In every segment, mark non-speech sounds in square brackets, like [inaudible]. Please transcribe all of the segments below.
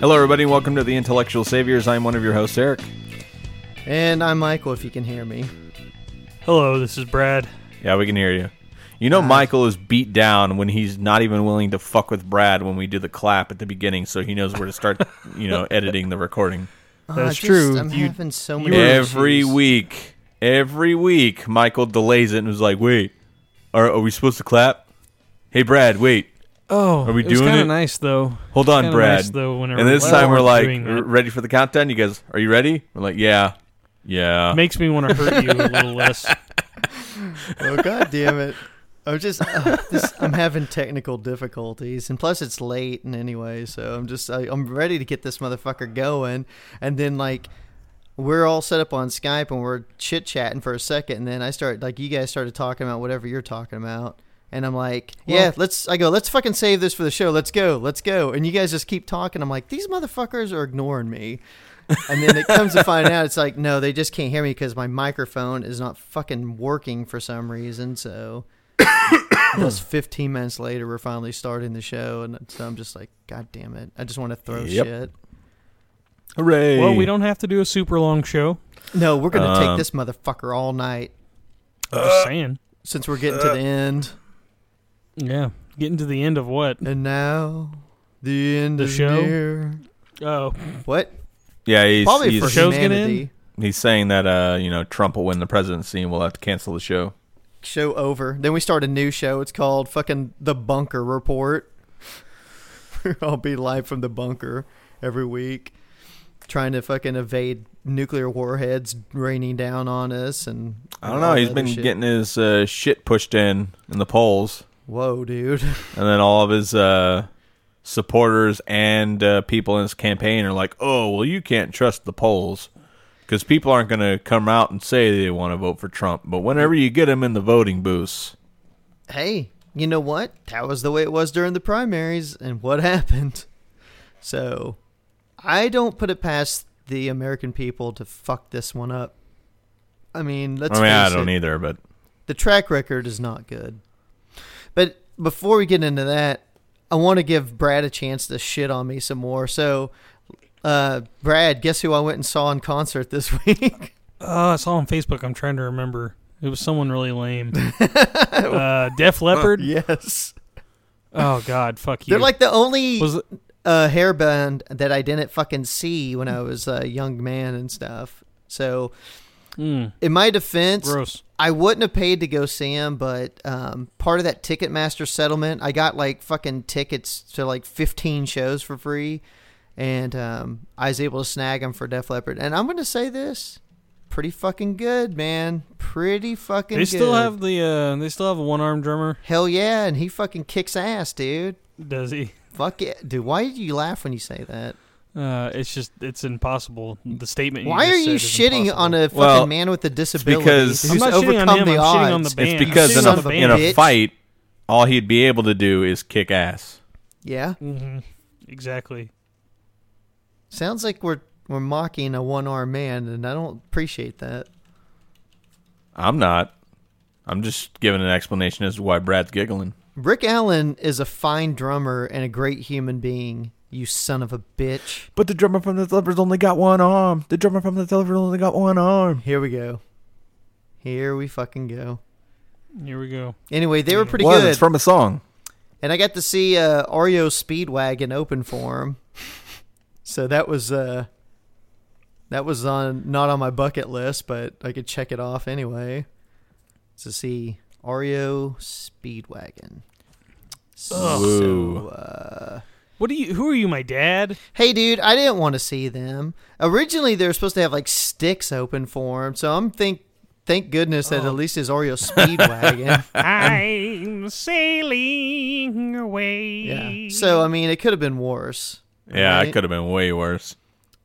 Hello, everybody, and welcome to the Intellectual Saviors. I'm one of your hosts, Eric. And I'm Michael, if you can hear me. Hello, this is Brad. Yeah, we can hear you. You know, uh, Michael is beat down when he's not even willing to fuck with Brad when we do the clap at the beginning, so he knows where to start, you know, [laughs] editing the recording. Oh, That's just- true. I'm You- having so many were- Every issues. week, every week, Michael delays it and was like, "Wait, are, are we supposed to clap? Hey, Brad, wait, Oh, Are we it was doing kinda it? nice though. hold on, Brad." nice, though, and this we time we're like, doing that. "R- "Ready for the countdown?" You guys, are you ready? We're like, "Yeah, yeah." Makes me want to hurt you a little [laughs] less. Oh god damn it! I'm just uh, this, I'm having technical difficulties, and plus it's late and anyway, so I'm just I, I'm ready to get this motherfucker going, and then like we're all set up on Skype and we're chit chatting for a second, and then I start like you guys started talking about whatever you're talking about. And I'm like, yeah, Well- let's. I go, let's fucking save this for the show. Let's go, let's go. And you guys just keep talking. I'm like, these motherfuckers are ignoring me. And then it comes to find out, it's like, no, they just can't hear me because my microphone is not fucking working for some reason. So, [coughs] just 15 minutes later, we're finally starting the show, and so I'm just like, God damn it! I just want to throw Yep. shit. Hooray! Well, we don't have to do a super long show. No, we're gonna Um, take this motherfucker all night I'm just saying. since we're getting to the end. Yeah, getting to the end of what? And now, the end of The is show? near. Oh, What? Yeah, he's Probably he's, for show's gonna humanity. he's saying that uh, you know Trump will win the presidency and we'll have to cancel the show. Show over. Then we start a new show. It's called fucking The Bunker Report. [laughs] I'll be live from the bunker every week, trying to fucking evade nuclear warheads raining down on us. And I don't know. He's been shit. getting his uh, shit pushed in in the polls, Whoa, dude. [laughs] and then all of his uh, supporters and uh, people in his campaign are like, "Oh, well, you can't trust the polls." Because people aren't going to come out and say they want to vote for Trump, but whenever you get them in the voting booths, hey, you know what? That was the way it was during the primaries, and what [laughs] happened? So, I don't put it past the American people to fuck this one up. I mean, let's I mean, I don't it, either, but the track record is not good. Before we get into that, I want to give Brad a chance to shit on me some more. So, uh, Brad, guess who I went and saw in concert this [laughs] week? uh, I saw on Facebook. I'm trying to remember. It was someone really lame. [laughs] uh, Def Leppard. yes, Oh God, fuck you. they're like the only was it? uh, hair band that I didn't fucking see when I was a young man and stuff. So, Mm, in my defense, gross. I wouldn't have paid to go see him, but um, part of that Ticketmaster settlement, I got like fucking tickets to like 15 shows for free, and um, I was able to snag them for Def Leppard. And I'm gonna say this, pretty fucking good, man. Pretty fucking. They still good. have the. Uh, they still have a one armed drummer. Hell yeah, and he fucking kicks ass, dude. Does he? Fuck yeah, dude. Why did you laugh when you say that? Uh, it's just it's impossible. The statement. Why you are you shitting impossible. on a fucking Well, man with a disability because- who's I'm not shitting on overcome him, the I'm odds? shitting on the band. it's because in a, a in a fight, all he'd be able to do is kick ass. Yeah. Mm-hmm. Exactly. Sounds like we're we're mocking a one armed man, and I don't appreciate that. I'm not. I'm just giving an explanation as to why Brad's giggling. Rick Allen is a fine drummer and a great human being. You son of a bitch. But the drummer from the Def Leppard's only got one arm. The drummer from the Def Leppard's only got one arm. Here we go. Here we fucking go. Here we go. Anyway, they were pretty What? good, It's from a song. and I got to see uh, REO Speedwagon open for him. [laughs] So that was uh that was on not on my bucket list, but I could check it off anyway. To see REO Speedwagon. Ugh. So, uh, What do you? Who are you, my dad? hey, dude, I didn't want to see them. Originally, they were supposed to have like Styx open for them, so I'm think thank goodness that Oh. at least his REO [laughs] Speedwagon. I'm sailing away. yeah. So I mean, it could have been worse. Yeah, right? it could have been way worse.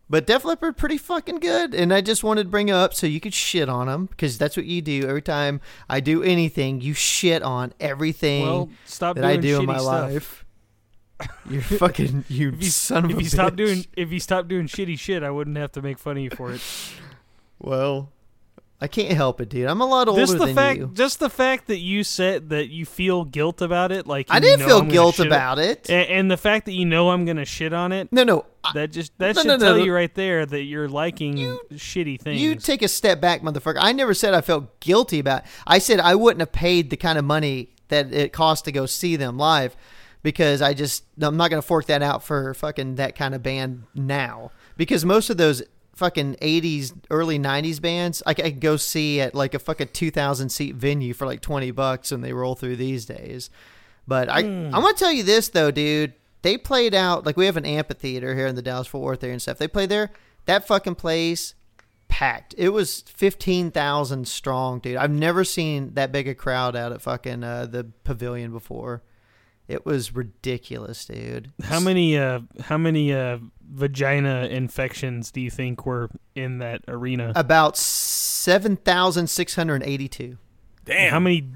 But Def Leppard pretty fucking good, and I just wanted to bring it up so you could shit on them because that's what you do every time I do anything. You shit on everything well, stop that doing I do in shitty my stuff. life. You're fucking you If you, son of if a you stop bitch. doing if you stopped doing shitty shit, I wouldn't have to make fun of you for it. well, I can't help it, dude. I'm a lot older just the than fact, you. just the fact that you said that you feel guilt about it, like I didn't know feel I'm guilt about it. and, and the fact that you know I'm gonna shit on it. no, no. I- That just that No, should no, no, tell no. you right there that you're liking You- shitty things. You take a step back, motherfucker. I never said I felt guilty about. It. I said I wouldn't have paid the kind of money that it cost to go see them live because I just I'm not gonna fork that out for fucking that kind of band now because most of those fucking 80s early 90s bands I could go see at like a fucking 2000 seat venue for like 20 bucks and they roll through these days but I I'm gonna tell you this though dude they played out like we have an amphitheater here in the Dallas Fort Worth area and stuff they played there that fucking place packed. It was fifteen thousand strong, dude. I've never seen that big a crowd out at fucking uh, the pavilion before. It was ridiculous, dude. how many uh how many uh vagina infections do you think were in that arena? About seven thousand six hundred eighty-two. Damn. How many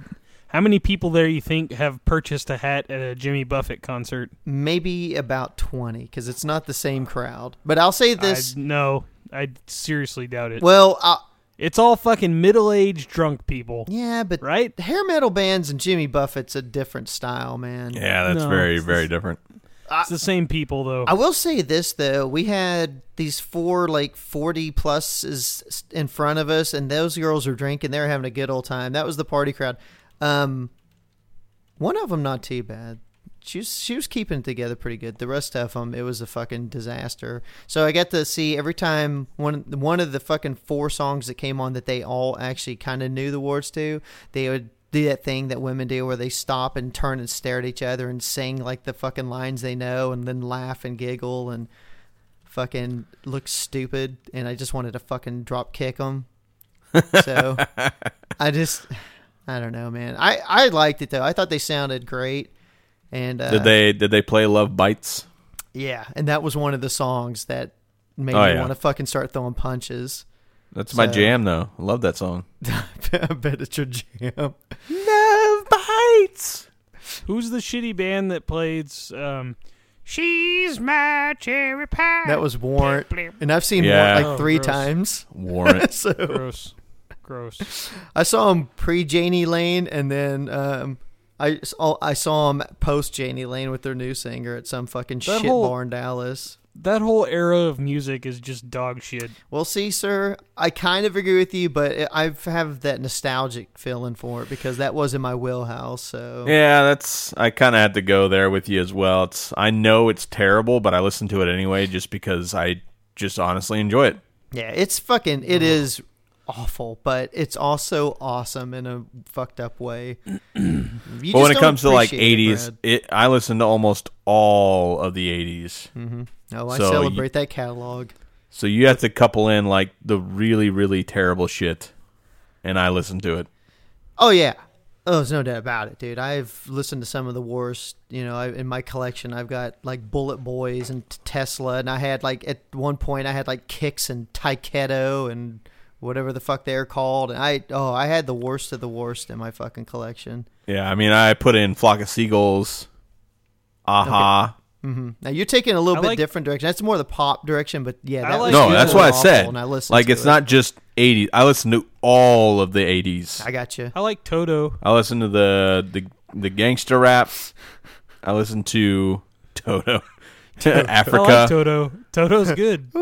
how many people there you think have purchased a hat at a Jimmy Buffett concert? Maybe about twenty, because it's not the same crowd. But I'll say this. I, no, I seriously doubt it. well, uh, It's all fucking middle-aged drunk people, yeah, but right? hair metal bands and Jimmy Buffett's a different style, man. Yeah, that's No, very, very just- different. It's the same people though. I will say this though, we had these four like forty pluses in front of us, and those girls were drinking. They were having a good old time. That was the party crowd. Um, one of them not too bad. She was she was keeping it together pretty good. The rest of them, it was a fucking disaster. So I got to see every time one one of the fucking four songs that came on that they all actually kind of knew the words to. They would do that thing that women do where they stop and turn and stare at each other and sing like the fucking lines they know and then laugh and giggle and fucking look stupid and I just wanted to fucking drop kick them. [laughs] So I just I don't know, man. I I liked it though. I thought they sounded great. And uh, did they did they play Love Bites? Yeah, and that was one of the songs that made Oh, me yeah. want to fucking start throwing punches. That's my jam though. I love that song. [laughs] I bet it's your jam. Love Bites. Who's the shitty band that plays um She's my cherry pie? That was Warrant, Blip, blip. and I've seen Yeah. Warrant like Oh, three gross. times. Warrant. [laughs] so gross. Gross. I saw him pre Jani Lane, and then um, I saw I saw him post Jani Lane with their new singer at some fucking That shit whole- bar in Dallas. That whole era of music is just dog shit. Well, see, sir, I kind of agree with you, but it- I have that nostalgic feeling for it because that was in my wheelhouse. So Yeah, that's. I kind of had to go there with you as well. It's. I know it's terrible, but I listen to it anyway, just because I just honestly enjoy it. Yeah, it's fucking. It mm-hmm. is awful, but it's also awesome in a fucked up way. [clears throat] You but when it comes to like appreciate it, '80s, it, I listen to almost all of the '80s. Mm-hmm. Oh, I so you- celebrate that catalog. So you have to couple in like the really, really terrible shit, and I listen to it. Oh yeah. Oh, there's no doubt about it, dude. I've listened to some of the worst. You know, I, in my collection, I've got like Bullet Boys and Tesla, and I had like at one point I had like Kix and Tyketto and whatever the fuck they're called. And I oh, I had the worst of the worst in my fucking collection. Yeah, I mean, I put in Flock of Seagulls, Aha. hmm Now you're taking a little I bit like- different direction. That's more the pop direction, but yeah, I that like- was No, that's what I said. And I listened Like to it's it. not just '80s. I listen to all of the '80s. I got you. I like Toto. I listen to the the the gangster raps. I listen to Toto, [laughs] I Africa. like Toto. Toto's good. [laughs]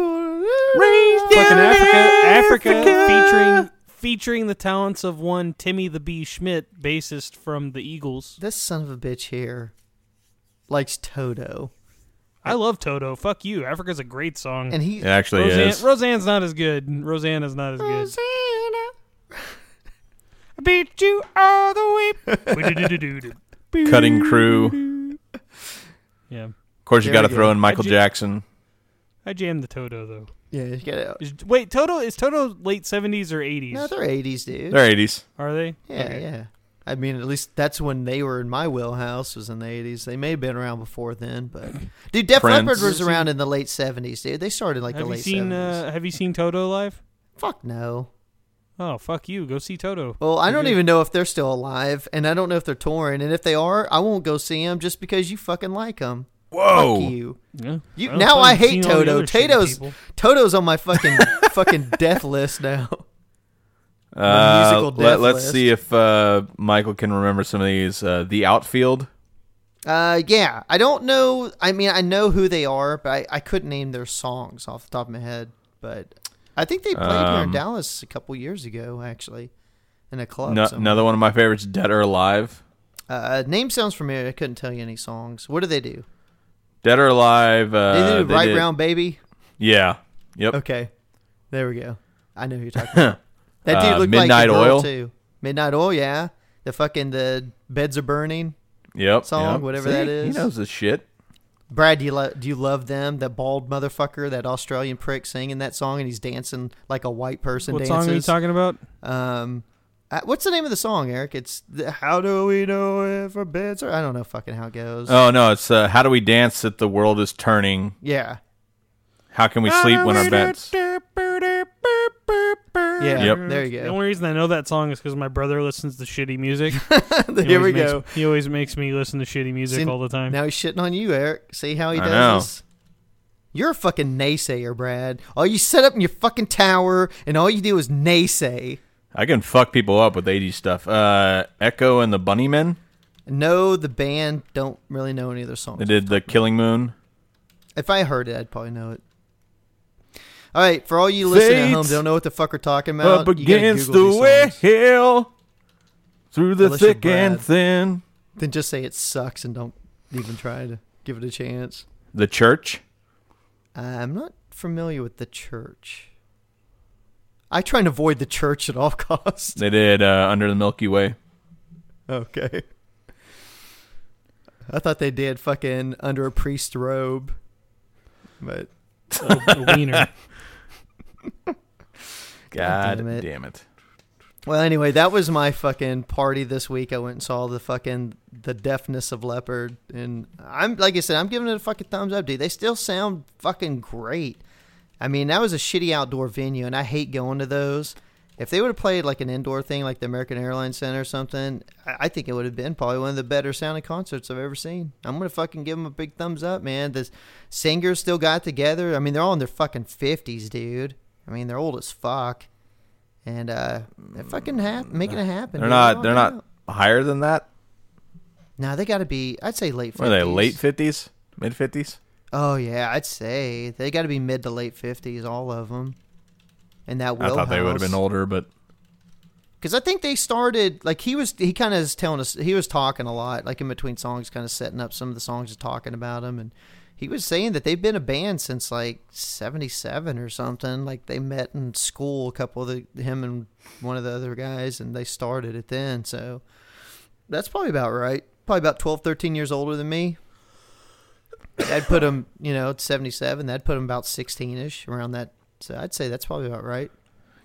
Fucking Africa, Africa, featuring featuring the talents of one Timmy the Bee Schmit, bassist from the Eagles. This son of a bitch here likes Toto. I love Toto. Fuck you. Africa's a great song. And he It actually Roseanne, is. Roseanne's not as good. Rosanna's not as good. Rosanna. I beat you all the way. [laughs] Cutting crew. Yeah. Of course, you There got to we throw in Michael I ju- Jackson. I jammed the Toto though. Yeah, you gotta, Is, wait, Toto is Toto late seventies or eighties? no, they're eighties, dude. They're 80s. Are they? yeah, Okay. yeah. I mean, at least that's when they were in my wheelhouse. Was in the eighties. They may have been around before then, but [laughs] dude, Def Prince. Leppard was around in the late seventies, dude. They started like have the you late seen seventies. uh, Have you seen Toto live? Fuck no. Oh fuck you! Go see Toto. Well, I They're don't good. even know if they're still alive, and I don't know if they're touring. And if they are, I won't go see them just because you fucking like them. Whoa. Fuck you. Yeah. You- Well, now I hate seen all the Toto. Toto's- Toto's on my fucking [laughs] fucking death list now. Uh, musical let, death let's list. see if uh, Michael can remember some of these. Uh, the outfield. Uh, yeah, I don't know. I mean, I know who they are, but I, I couldn't name their songs off the top of my head. But I think they played here in Um, Dallas a couple years ago, actually, in a club. No, another one of my favorites, Dead or Alive. Uh, name sounds familiar. I couldn't tell you any songs. What do they do? Dead or Alive. Uh, they do they Right did- Round Baby. Yeah. Yep. Okay, there we go. I know who you're talking [laughs] about. That dude Uh, looked Midnight like a girl Oil? too. Midnight Oil, yeah. The fucking the beds are burning. Yep. Song, yep. whatever See? that He knows his shit. Brad, do you lo- do you love them? That bald motherfucker, that Australian prick singing that song, and he's dancing like a white person dancing? What dances. song are you talking about? Um, uh, what's the name of the song, Eric? It's the, "How Do We Know If Our Beds Are." I don't know fucking how it goes. Oh no, it's uh, how do we dance that the world is turning? yeah, How can we sleep when our beds? yeah. Yep. There you go. The only reason I know that song is because my brother listens to shitty music. [laughs] He Here we always makes- go. He always makes me listen to shitty music See, all the time. Now he's shitting on you, Eric. See how he I does know. this? You're a fucking naysayer, Brad. All you set up in your fucking tower, and all you do is naysay. I can fuck people up with 80s stuff. Uh, Echo and the Bunnymen. No, the band don't really know any of their songs. They did the Killing Moon. If I heard it, I'd probably know it. All right, for all you listening at home, don't know what the fuck we're talking about. Up against Google the these way songs. hill, through the Unless thick and thin. Then just say it sucks and don't even try to give it a chance. The Church. I'm not familiar with the church. I try and avoid the church at all [laughs] costs. They did uh, Under the Milky Way. Okay. I thought they did fucking under a priest robe, but a, a wiener. [laughs] God damn it. damn it. Well, anyway, that was my fucking party this week. I went and saw the fucking the deafness of leopard, and I'm like I said, I'm giving it a fucking thumbs up, dude. They still sound fucking great. I mean, that was a shitty outdoor venue, and I hate going to those. If they would have played like an indoor thing, like the American Airlines Center or something, I think it would have been probably one of the better sounding concerts I've ever seen. I'm gonna fucking give them a big thumbs up, man. The singers still got together. I mean, they're all in their fucking fifties, dude. I mean, they're old as fuck, and uh, they're fucking hap- making it happen. They're dude. not. They're not out. higher than that. No, they got to be. I'd say late. 50s. What are they? Late fifties, mid fifties. Oh yeah, I'd say they got to be mid to late fifties, all of them. And that will. I thought they would have been older, but because I think they started like he was. He kind of is telling us he was talking a lot, like in between songs, kind of setting up some of the songs, and talking about them, and he was saying that they've been a band since like '77 or something. Like they met in school, a couple of the him and one of the other guys, and they started it then. So that's probably about right. Probably about 12, 13 years older than me. I'd put him, you know, at 77. That'd put him about 16 ish around that. So I'd say that's probably about right.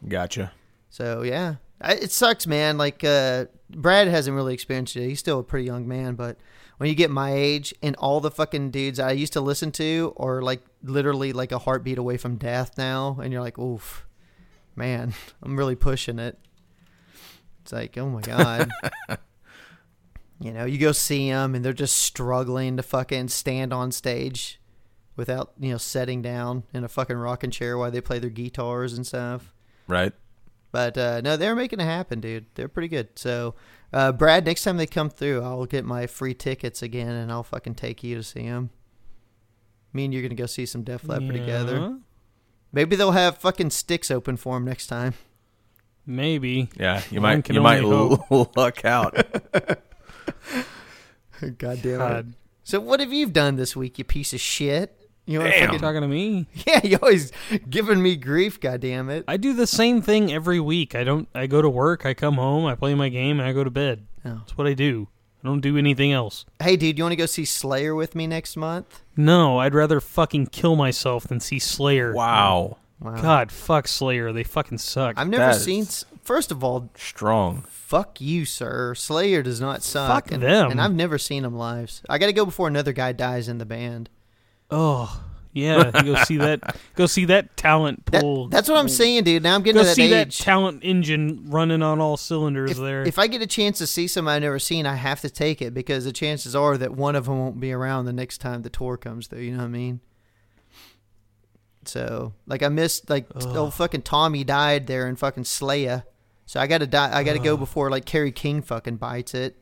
gotcha. So yeah, I, it sucks, man. Like uh, Brad hasn't really experienced it. He's still a pretty young man, but when you get my age and all the fucking dudes I used to listen to are like literally like a heartbeat away from death now, and you're like, oof, man, [laughs] I'm really pushing it. It's like, oh my [laughs] god. You know, you go see them and they're just struggling to fucking stand on stage without, you know, setting down in a fucking rocking chair while they play their guitars and stuff. Right. But uh, no, they're making it happen, dude. They're pretty good. So, uh, Brad, next time they come through, I'll get my free tickets again, and I'll fucking take you to see them. Me and you're gonna go see some Def Leppard together. Maybe they'll have fucking Styx open for them next time. Maybe. Yeah, you One might. You might l- [laughs] luck out. [laughs] [laughs] God damn God. So what have you done this week, you piece of shit? You know, Damn. fucking, Talking to me. yeah, [laughs] you always giving me grief. God damn it! I do the same thing every week. I don't. I go to work. I come home. I play my game, and I go to bed. Oh. That's what I do. I don't do anything else. Hey, dude, you want to go see Slayer with me next month? No, I'd rather fucking kill myself than see Slayer. Wow. Wow. God, fuck Slayer. They fucking suck. I've never That is- seen. First of all, Strong. Fuck you, sir. Slayer does not suck. Fuck and, them. And I've never seen them live. I got to go before another guy dies in the band. oh, yeah. Go see that. [laughs] Go see that talent That- pool. that's what I'm saying, dude. Now I'm getting Go to that see that talent engine running on all cylinders if, there. if I get a chance to see somebody I've never seen, I have to take it because the chances are that one of them won't be around the next time the tour comes through. You know what I mean? So, like, I missed like t- old fucking Tommy died there in fucking Slayer. So I gotta die. I gotta go before like Kerry King fucking bites it.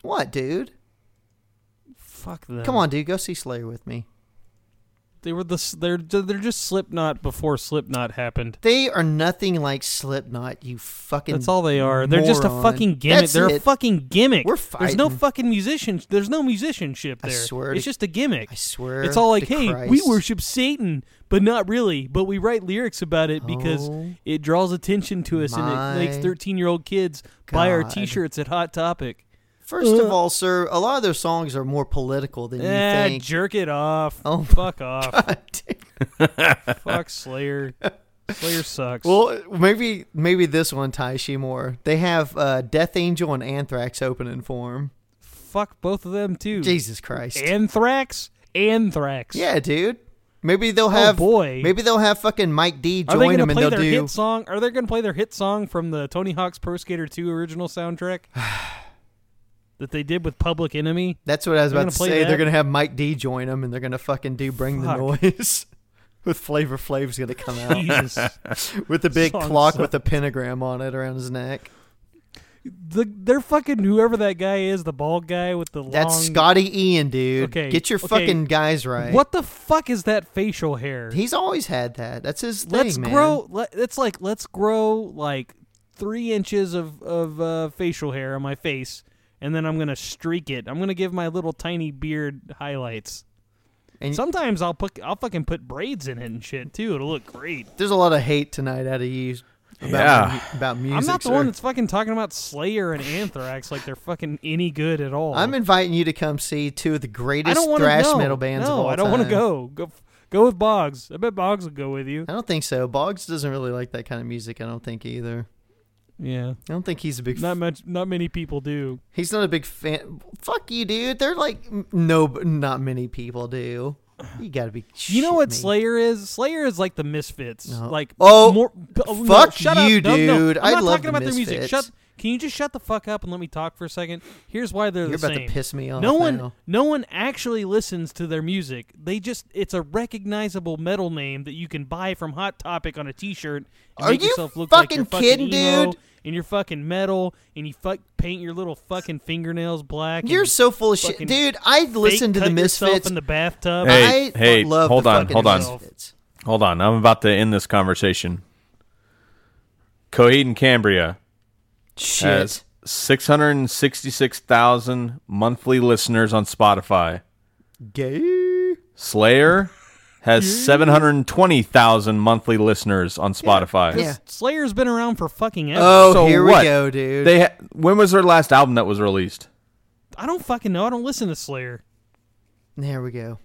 What, dude? fuck them. Come on, dude. Go see Slayer with me. They were the. They're they're just Slipknot before Slipknot happened. They are nothing like Slipknot. You fucking. That's all they are. They're just a fucking gimmick. That's They're a fucking gimmick. We're fighting. There's no fucking musician. There's no musicianship there. I swear it's to- just a gimmick. I swear. It's all like, hey, Christ. we worship Satan, but not really. But we write lyrics about it because Oh, it draws attention to us and it makes 13 year old kids buy our t shirts at Hot Topic. First of Uh. all, sir, a lot of their songs are more political than you Eh, think. jerk it off. Oh, Fuck off. [laughs] Fuck Slayer. Slayer sucks. Well, maybe maybe this one ties you more. They have uh, Death Angel and Anthrax opening for them. Fuck both of them too. Jesus Christ. Anthrax? Anthrax. yeah, dude. Maybe they'll have. oh boy. Maybe they'll have fucking Mike D Are they join going them to and play they'll their do. hit song? Are they going to play their hit song from the Tony Hawk's Pro Skater 2 original soundtrack [sighs] [sighs] [sighs] that they did with Public Enemy? That's what I was They're about to say. They're gonna have Mike D join them and they're gonna fucking do "Bring Fuck. the Noise" [laughs] with Flavor Flav's gonna come out [laughs] with the big Song clock sucks. with a pentagram on it around his neck. the, they're fucking whoever that guy is, the bald guy with the That's long. Scotty Ian, dude. Okay, Get your okay. fucking guys right. What the fuck is that facial hair? He's always had that. That's his thing, let's man. grow. Let, it's like let's grow like three inches of of uh, facial hair on my face, and then I'm gonna streak it. I'm gonna give my little tiny beard highlights. And Sometimes I'll put I'll fucking put braids in it and shit too. It'll look great. there's a lot of hate tonight out of you about Yeah. mu- about music. I'm not the sir. one that's fucking talking about Slayer and Anthrax like they're fucking any good at all. I'm inviting you to come see two of the greatest thrash no, metal bands No, of all I don't want to go. Go go with Boggs. I bet Boggs will go with you. I don't think so. Boggs doesn't really like that kind of music. I don't think either. Yeah. I don't think he's a big. Not much. Not many people do. He's not a big fan. Fuck you, dude. They're like no, not many people do. You gotta be. [sighs] You know what me. Slayer is? Slayer is like the Misfits. No. Like Oh, more. oh, no, fuck shut you, up. No, no, dude. I'm I not love talking about their music. Shut. Can you just shut the fuck up and let me talk for a second? Here's why they're You're the about same. to piss me off. no one, now. no one actually listens to their music. They just—it's a recognizable metal name that you can buy from Hot Topic on a T-shirt and Are make you yourself look like you're fucking fucking kidding, emo, dude? And you're fucking metal, and you fuck paint your little fucking fingernails black. You're so full of shit, dude. I fake listened to the Misfits. in the bathtub. Hey, I hey, love hold the on, hold on. Misfits. Hold on, I'm about to end this conversation. Coheed and Cambria Shit. has 666,000 monthly listeners on Spotify. Gay. Slayer has 720,000 monthly listeners on Spotify. Yeah. Slayer's been around for fucking ever. Oh, So here what? we go, dude. They ha- when was their last album that was released? I don't fucking know. I don't listen to Slayer. there we go.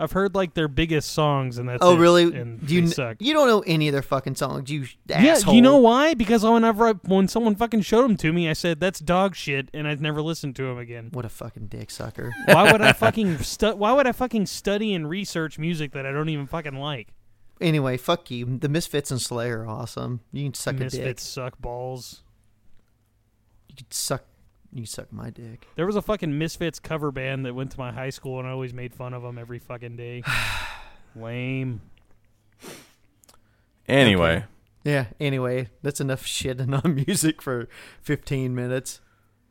I've heard like their biggest songs, and that's Oh, it, really? And Do you suck. you don't know any of their fucking songs, you asshole. Yeah, you know why? Because whenever I, when someone fucking showed them to me, I said that's dog shit, and I've never listened to them again. What a fucking dick sucker. Why would I [laughs] fucking stu- Why would I fucking study and research music that I don't even fucking like? anyway, fuck you. The Misfits and Slayer are awesome. You can suck a dick. Misfits suck balls. You can suck. You suck my dick. There was a fucking Misfits cover band that went to my high school, and I always made fun of them every fucking day. [sighs] Lame. Anyway, Yeah. Anyway, that's enough shitting [laughs] on music for 15 minutes.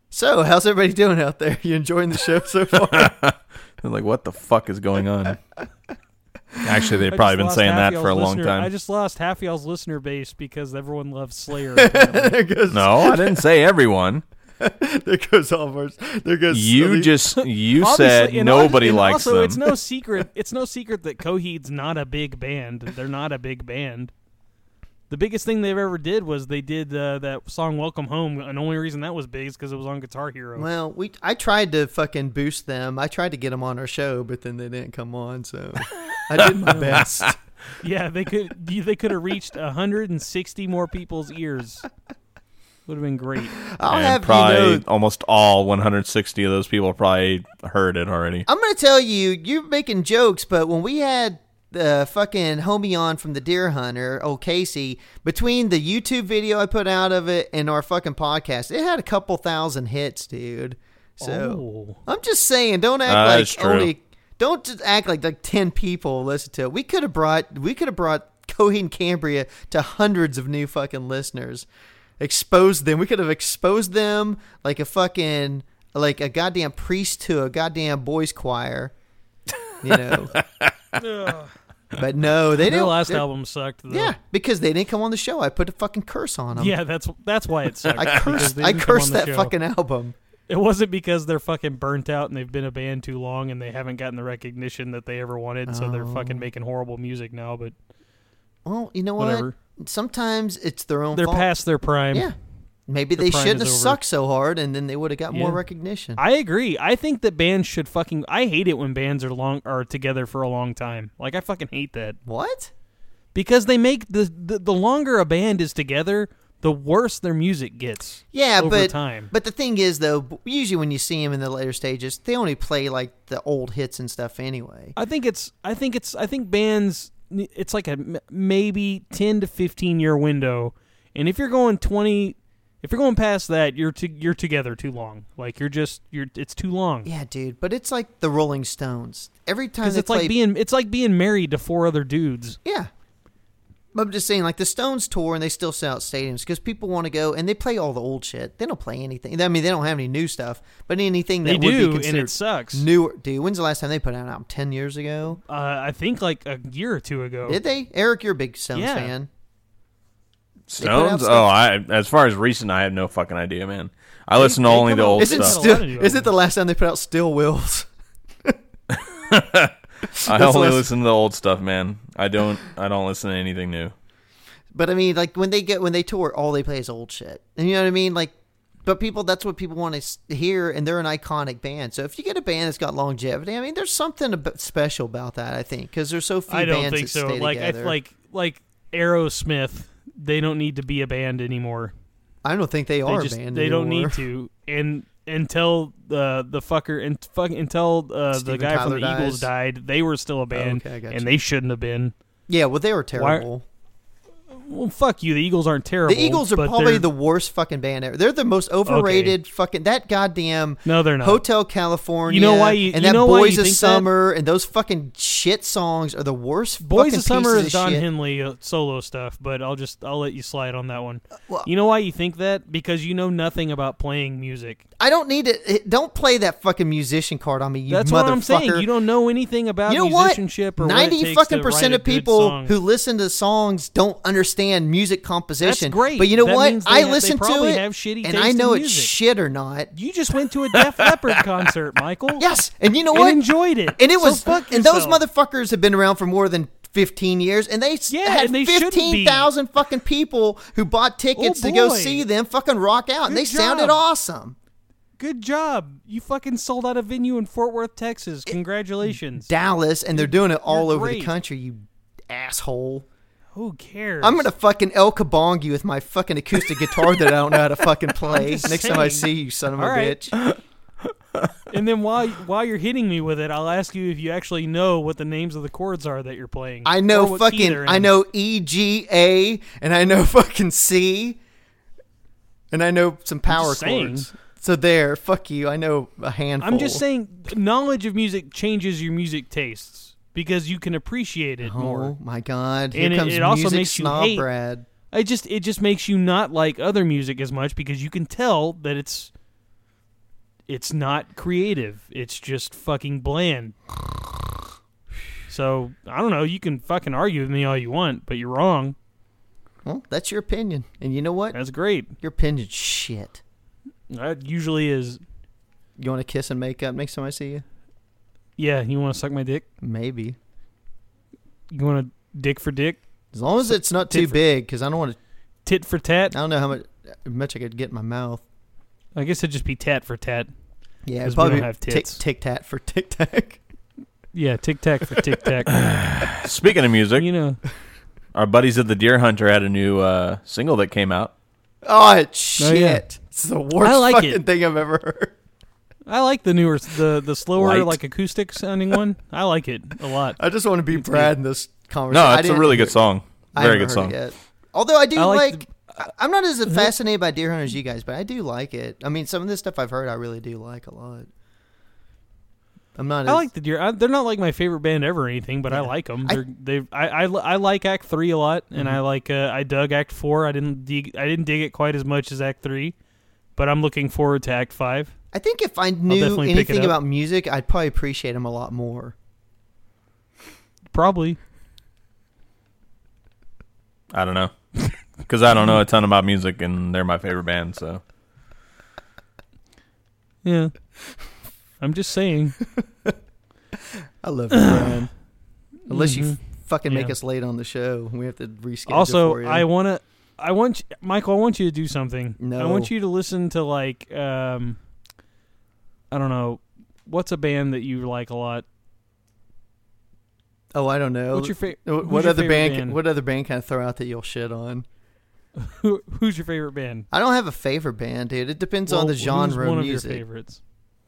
So, how's everybody doing out there? You enjoying the show so [laughs] far? they're like, what the fuck is going on? [laughs] Actually, they've I probably been saying that for a long listener- I just lost half y'all's listener base because everyone loves Slayer. apparently. There goes- No, I didn't say everyone. [laughs] there goes all of ours. There goes You the- just you [laughs] said nobody and likes also, them. it's no [laughs] secret. It's no secret that Coheed's not a big band. They're not a big band. The biggest thing they've ever did was they did uh, that song "Welcome Home," and the only reason that was big is because it was on Guitar Hero. Well, we I tried to fucking boost them. I tried to get them on our show, but then they didn't come on. So I did my best. yeah, they could. They could have reached 160 more people's ears. Would have been great. [laughs] I'll and have probably you know. almost all 160 of those people probably heard it already. I'm gonna tell you, you're making jokes, but when we had the fucking homie on from the Dear Hunter, old Casey, between the YouTube video I put out of it and our fucking podcast, it had a couple thousand hits, dude. So Oh. I'm just saying, don't act Uh, like only. Don't just act like like ten people listen to it. We could have brought we could have brought Coheed and Cambria to hundreds of new fucking listeners. Exposed them. We could have exposed them like a fucking like a goddamn priest to a goddamn boys choir. You know. [laughs] [laughs] but no, they didn't. Their last album sucked. Though. Yeah, because they didn't come on the show. I put a fucking curse on them. yeah. That's that's why it sucked. I cursed. I cursed that show. fucking album. It wasn't because they're fucking burnt out and they've been a band too long and they haven't gotten the recognition that they ever wanted, so they're Oh. fucking making horrible music now. But Well, you know what? Whatever. Sometimes it's their own they're fault. past their prime. Yeah. Maybe Their they shouldn't have over. sucked so hard, and then they would have got more recognition. I agree. I think that bands should fucking. I hate it when bands are long are together for a long time. Like I fucking hate that what? because they make the the, the longer a band is together, the worse their music gets. Yeah, but time. but the thing is, though, usually when you see them in the later stages, they only play like the old hits and stuff anyway. I think it's. I think it's. I think bands. It's like a maybe ten to fifteen year window, and if you're going twenty, if you're going past that, you're to, you're together too long. Like you're just you're. It's too long. Yeah, dude. But it's like the Rolling Stones. Every time it's play, like being it's like being married to four other dudes. yeah. But I'm just saying, like the Stones tour, and they still sell out stadiums because people want to go, and they play all the old shit. They don't play anything. I mean, they don't have any new stuff, but anything They that would do, be and it sucks. newer. Dude, when's the last time they put out an album? Ten years ago? Uh, I think like a year or two ago. Did they? Eric, you're a big Stones Yeah. fan. Stones? Oh, I as far as recent, I have no fucking idea, man. I listen to only the old Is it stuff. lot still? Is it the last time they put out Steel Wheels? [laughs] [laughs] I only less- listen to the old stuff, man. I don't. I don't listen to anything new. But I mean, like when they get when they tour, all they play is old shit. And you know what I mean? Like, but people, that's what people want to hear, and they're an iconic band. So if you get a band that's got longevity, I mean, there's something ab- special about that. I think because there's so few I don't bands think that so. stay Like I together. like like Aerosmith. They don't need to be a band anymore. I don't think they They are just a band. they don't need to. And until the the fucker and fuck until uh, the Steven guy Tyler from the Eagles died, they were still a band, okay, I got and you. they shouldn't have been. Yeah, well, they were terrible. Well, fuck you. The Eagles aren't terrible. The Eagles are probably the worst fucking band ever. They're the most overrated fucking that goddamn no, they're not. Hotel California. You know why you- and you that know Boys of think that? Summer and those fucking shit songs are the worst. Boys of Summer is Don shit. Henley uh, solo stuff, but I'll just I'll let you slide on that one. well- you know why you think that? Because you know nothing about playing music. I don't need it. Don't play that fucking musician card on me, you That's motherfucker. what I'm saying. You don't know anything about You know what? musicianship or what it Ninety fucking to percent of people who listen to songs don't understand music composition. That's great. But you know That what? I ha- they listen to it, have shitty and I know it's shit or not. You just went to a Def [laughs] Leppard concert, Michael. Yes, and you know and what? enjoyed it. and it So was, fuck and those motherfuckers have been around for more than. 15 years and they Yeah, had and they shouldn't be. 15,000 fucking people who bought tickets Oh, to go see them fucking rock out and Good they sounded awesome. Good job. You fucking sold out a venue in Fort Worth, Texas. Congratulations. Dallas and they're doing it all You're over the country, you asshole. Who cares? I'm gonna fucking El Kabong you with my fucking acoustic guitar that I don't know how to fucking [laughs] play. Next time I see you, son of a All right. bitch. [laughs] And then while while you're hitting me with it, I'll ask you if you actually know what the names of the chords are that you're playing. I know fucking I know E G A and I know [laughs] fucking C and I know some power saying. chords. So there, fuck you. I know a handful. I'm just saying, knowledge of music changes your music tastes because you can appreciate it more. Oh more. my god! Here And it- comes it also music makes you hate- Brad. I just it just makes you not like other music as much because you can tell that it's it's not creative. It's just fucking bland. So I don't know. You can fucking argue with me all you want, but you're wrong. Well, that's your opinion, and you know what? That's great. Your opinion, shit. That usually is. You want to kiss and make up next time I see you? Yeah, you want to suck my dick? Maybe. You want to dick for dick? As long as it's not too for- big, because I don't want to. Tit for tat? I don't know how much much I could get in my mouth. I guess it'd just be tat for tat. Yeah, it'd we probably don't have tick tits. tic tac for tic tac. [laughs] Yeah, tic tac for tic tac. [laughs] Speaking of music, you know, our buddies at the Dear Hunter had a new uh, single that came out. Oh it's shit! yeah. It's the worst I like fucking it. thing I've ever heard. I like the newer, the the slower, Light. like acoustic sounding one. I like it a lot. I just want to be Me too. Brad in this conversation. No, it's a really hear- good song. I Very haven't good heard song. it yet. Although I do I like like, I- I'm not as fascinated by Dear Hunter as you guys, but I do like it. I mean, some of this stuff I've heard, I really do like a lot. I'm not. I as, like the deer. I, they're not like my favorite band ever or anything, but I like them. They're, they've. I, I I like Act Three a lot, and Mhm. I like. Uh, I dug Act Four. I didn't dig. I didn't dig it quite as much as Act Three, but I'm looking forward to Act Five. I think if I knew definitely pick it anything about music, I'd probably appreciate them a lot more. Probably. I don't know. Because I don't know a ton about music, and they're my favorite band. So Yeah. I'm just saying. [laughs] I love you, Brian. [clears throat] Unless you Mhm. f- fucking make Yeah. us late on the show, we have to reschedule. also, for you. I want to. I want you- Michael. I want you to do something. I want you to listen to like. um I don't know. What's a band that you like a lot? oh, I don't know. What's your favorite? What- your other favorite band? band? What other band can I throw out that you'll shit on? [laughs] Who, who's your favorite band? I don't have a favorite band, dude. It depends Well, on the genre one of of your favorites?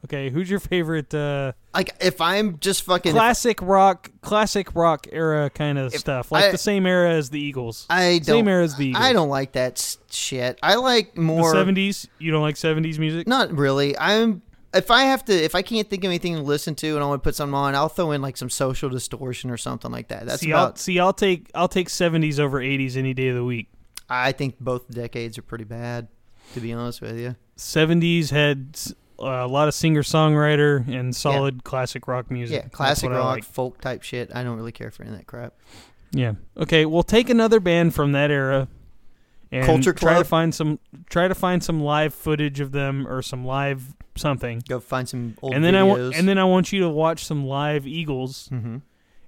Okay, who's your favorite uh, like if I'm just fucking, classic rock, classic rock era kind of stuff, like I- the same era as the Eagles? I don't. same era as the Eagles. I don't like that shit. I like more. seventies. You don't like seventies music? Not really. I'm. If I have to, if I can't think of anything to listen to, and I want to put something on, I'll throw in like some social distortion or something like that. That's see, I'll, see, I'll take I'll take seventies over eighties any day of the week. I think both decades are pretty bad, to be honest with you. Seventies had uh, a lot of singer songwriter and solid classic rock music. Yeah, classic rock, like. folk type shit. I don't really care for any of that crap. Yeah. Okay. Well, take another band from that era, and Culture try to find some try to find some live footage of them or some live something. Go find some old and then I videos. want and then I want you to watch some live Eagles, hmm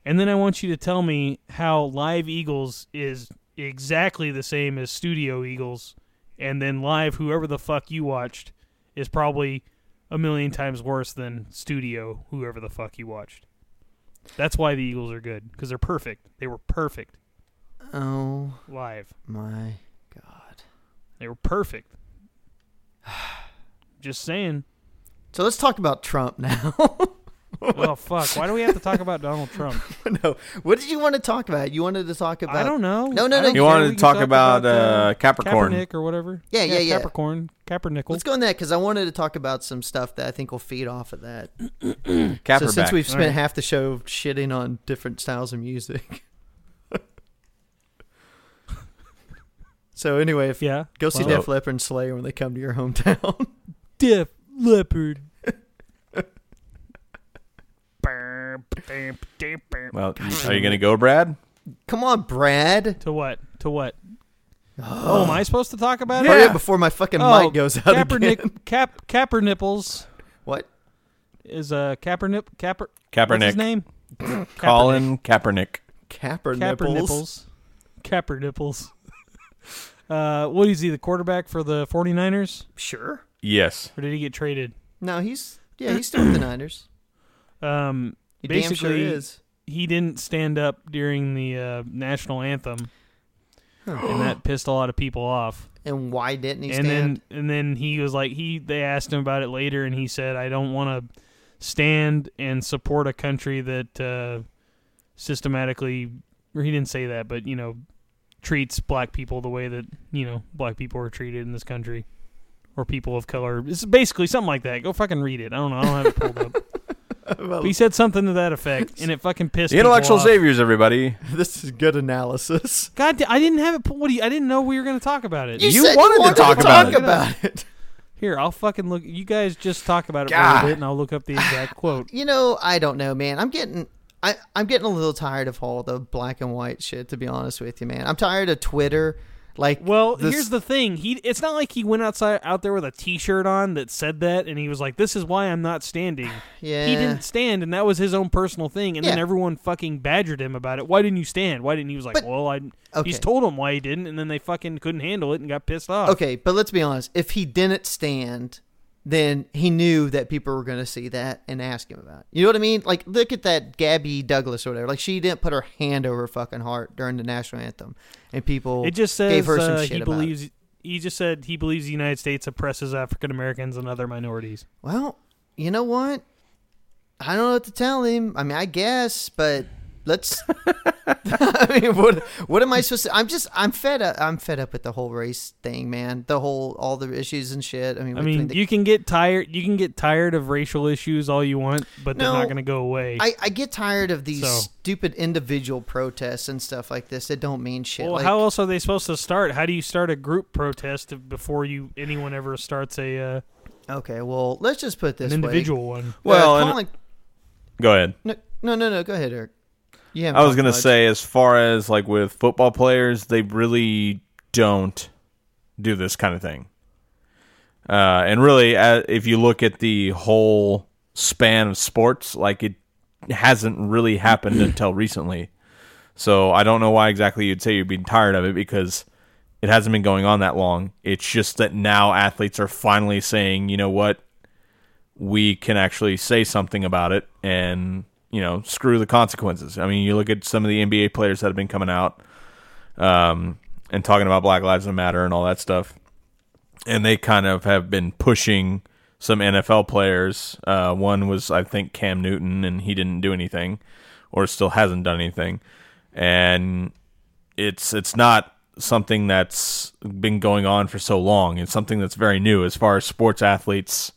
and then I want you to tell me how live Eagles is exactly the same as studio Eagles, and then live whoever the fuck you watched is probably a million times worse than studio whoever the fuck you watched. That's why the Eagles are good because they're perfect. They were perfect Oh live. my god. They were perfect. [sighs] Just saying. So let's talk about Trump now. [laughs] Oh fuck! Why do we have to talk about Donald Trump? [laughs] no, what did you want to talk about? You wanted to talk about? I don't know. No, no, no. you wanted to can talk, about, uh, Capricorn. Kaepernick or whatever. Yeah, yeah, yeah. Capricorn, Caprinickel. Let's go in that because I wanted to talk about some stuff that I think will feed off of that. [clears throat] So since we've spent Alright. half the show shitting on different styles of music. [laughs] so anyway, if Yeah. go see Well- Def Leppard and Slayer when they come to your hometown. Def Leopard. well, [laughs] are you gonna go, Brad? come on, Brad. to what? To what? Oh, am I supposed to talk about Hurry it? up before my fucking Oh, mic goes out again. Kaepernick, Cap, Capper Nipples What? is a Capernip. Capper. What's his Kaepernick. name? [laughs] Colin Kaepernick. Capper, Capper nipples. nipples. Capper nipples. [laughs] Uh, what is he, the quarterback for the 49ers? Sure. Yes. Or did he get traded? No, he's yeah, he's still with the [clears throat] Niners. Um, He damn sure Basically- is. he didn't stand up during the uh, national anthem, Huh. and that pissed a lot of people off. And why didn't he and stand? then and then he was like he they asked him about it later, and he said, "I don't want to stand and support a country that uh, systematically." Or he didn't say that, but you know, treats black people the way that you know black people are treated in this country, or people of color. It's basically something like that. Go fucking read it. I don't know. I don't have it pulled up. [laughs] But he said something to that effect, and it fucking pissed The people intellectual off. saviors, everybody. [laughs] this is good analysis. God, da- I didn't have it. pu- What do you, I didn't know we were going to talk about it. You said wanted to talk about it. about it. Here, I'll fucking look. You guys just talk about it for a God. little bit, and I'll look up the exact [sighs] quote. You know, I don't know, man. I'm getting I, I'm getting a little tired of all the black and white shit, to be honest with you, man. I'm tired of Twitter. Like, Well, this- here's the thing. He it's not like he went outside out there with a T-shirt on that said that, and he was like, "This is why I'm not standing." [sighs] yeah, He didn't stand, and that was his own personal thing. And then everyone fucking badgered him about it. Why didn't you stand? Why didn't he was like, But- "Well, I." Okay. He's told him why he didn't, and then they fucking couldn't handle it and got pissed off. Okay, but let's be honest. If he didn't stand, then he knew that people were going to see that and ask him about it. You know what I mean? Like, look at that Gabby Douglas or whatever. Like, she didn't put her hand over her fucking heart during the national anthem, and people It just says gave her some uh, shit he about it. believes. He just said he believes the United States oppresses African Americans and other minorities. Well, you know what? I don't know what to tell him. I mean, I guess, but let's. [laughs] I mean, what what am I supposed to? I'm just I'm fed up. I'm fed up with the whole race thing, man. The whole all the issues and shit. I mean, I mean, the- you can get tired. You can get tired of racial issues all you want, but they're not going to go away. I, I get tired of these So- stupid individual protests and stuff like this that don't mean shit. well, like, how else are they supposed to start? How do you start a group protest before you anyone ever starts a uh, okay, well, let's just put it this an way. individual one? Well, uh, and- calling- Go ahead. no, no, no, no. Go ahead, Eric. Yeah, I was gonna say, as far as like with football players, they really don't do this kind of thing. Uh, and really, uh, if you look at the whole span of sports, like it hasn't really happened until recently. So I don't know why exactly you'd say you're being tired of it because it hasn't been going on that long. It's just that now athletes are finally saying, you know what, we can actually say something about it and you know screw the consequences. I mean, you look at some of the NBA players that have been coming out um, and talking about Black Lives Matter and all that stuff, and they kind of have been pushing some NFL players. Uh, one was I think Cam Newton, and he didn't do anything, or still hasn't done anything, and it's it's not something that's been going on for so long. It's something that's very new as far as sports athletes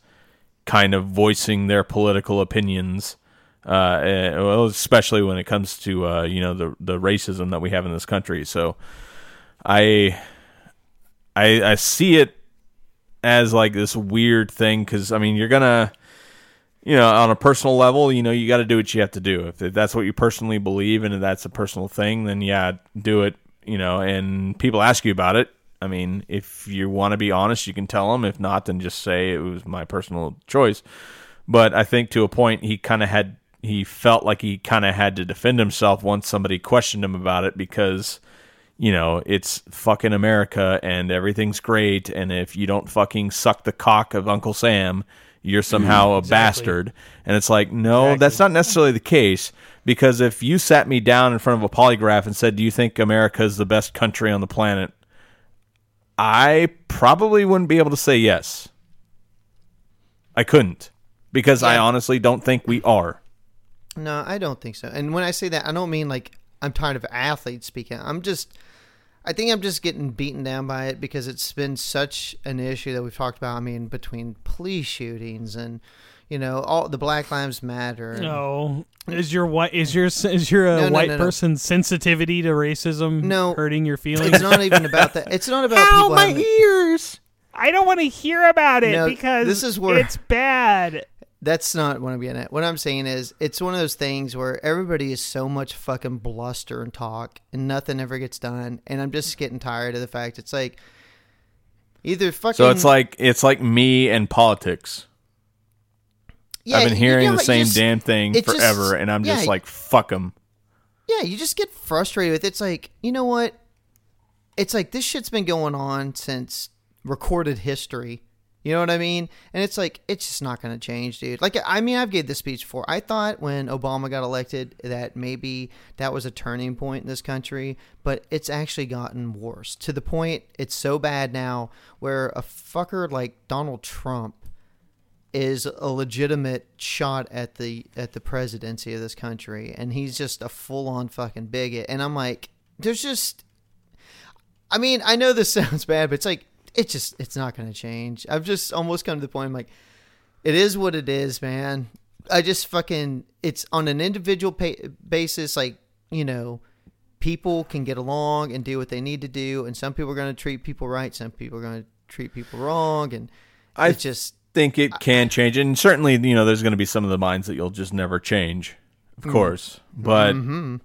kind of voicing their political opinions, uh, eh, well, especially when it comes to uh, you know the the racism that we have in this country. So, I I, I see it as like this weird thing because I mean you're gonna you know on a personal level you know you got to do what you have to do. If that's what you personally believe and that's a personal thing then yeah do it you know and people ask you about it. I mean if you want to be honest you can tell them if not then just say it was my personal choice. But I think to a point he kind of had he felt like he kind of had to defend himself once somebody questioned him about it because you know, it's fucking America and everything's great. And if you don't fucking suck the cock of Uncle Sam, you're mm-hmm. somehow a Exactly. bastard. And it's like, no, Exactly. that's not necessarily the case. Because if you sat me down in front of a polygraph and said, Do you think America is the best country on the planet? I probably wouldn't be able to say yes. I couldn't. Because I honestly don't think we are. No, I don't think so. And when I say that, I don't mean like I'm tired of athletes speaking. I'm just, I think I'm just getting beaten down by it because it's been such an issue that we've talked about. I mean, between police shootings and, you know, all the Black Lives Matter. No, is your white is your is your uh, No, no, white no, person's sensitivity to racism No. hurting your [laughs] feelings? It's not even about that. It's not about people having, ears! I don't want to hear about it because this is where- it's bad. That's not what I'm getting at. What I'm saying is, it's one of those things where everybody is so much fucking bluster and talk, and nothing ever gets done. And I'm just getting tired of the fact it's like either fucking. So it's like it's like me and politics. Yeah, I've been you hearing know the same just- damn thing it just- forever, and I'm just yeah. like, fuck them. Yeah, you just get frustrated with it. It's like, you know what? It's like this shit's been going on since recorded history. You know what I mean? And it's like it's just not going to change, dude. Like I mean, I've gave this speech before. I thought when Obama got elected that maybe that was a turning point in this country, but it's actually gotten worse to the point it's so bad now where a fucker like Donald Trump is a legitimate shot at the at the presidency of this country and he's just a full-on fucking bigot and I'm like there's just I mean I know this [laughs] sounds bad but it's like it's just it's not going to change I've just almost come to the point I'm like it is what it is man I just fucking it's on an individual pa- basis like you know people can get along and do what they need to do and some people are going to treat people right some people are going to treat people wrong and I it's just think it can change, and certainly, you know, there's going to be some of the minds that you'll just never change, of course. But Mhm.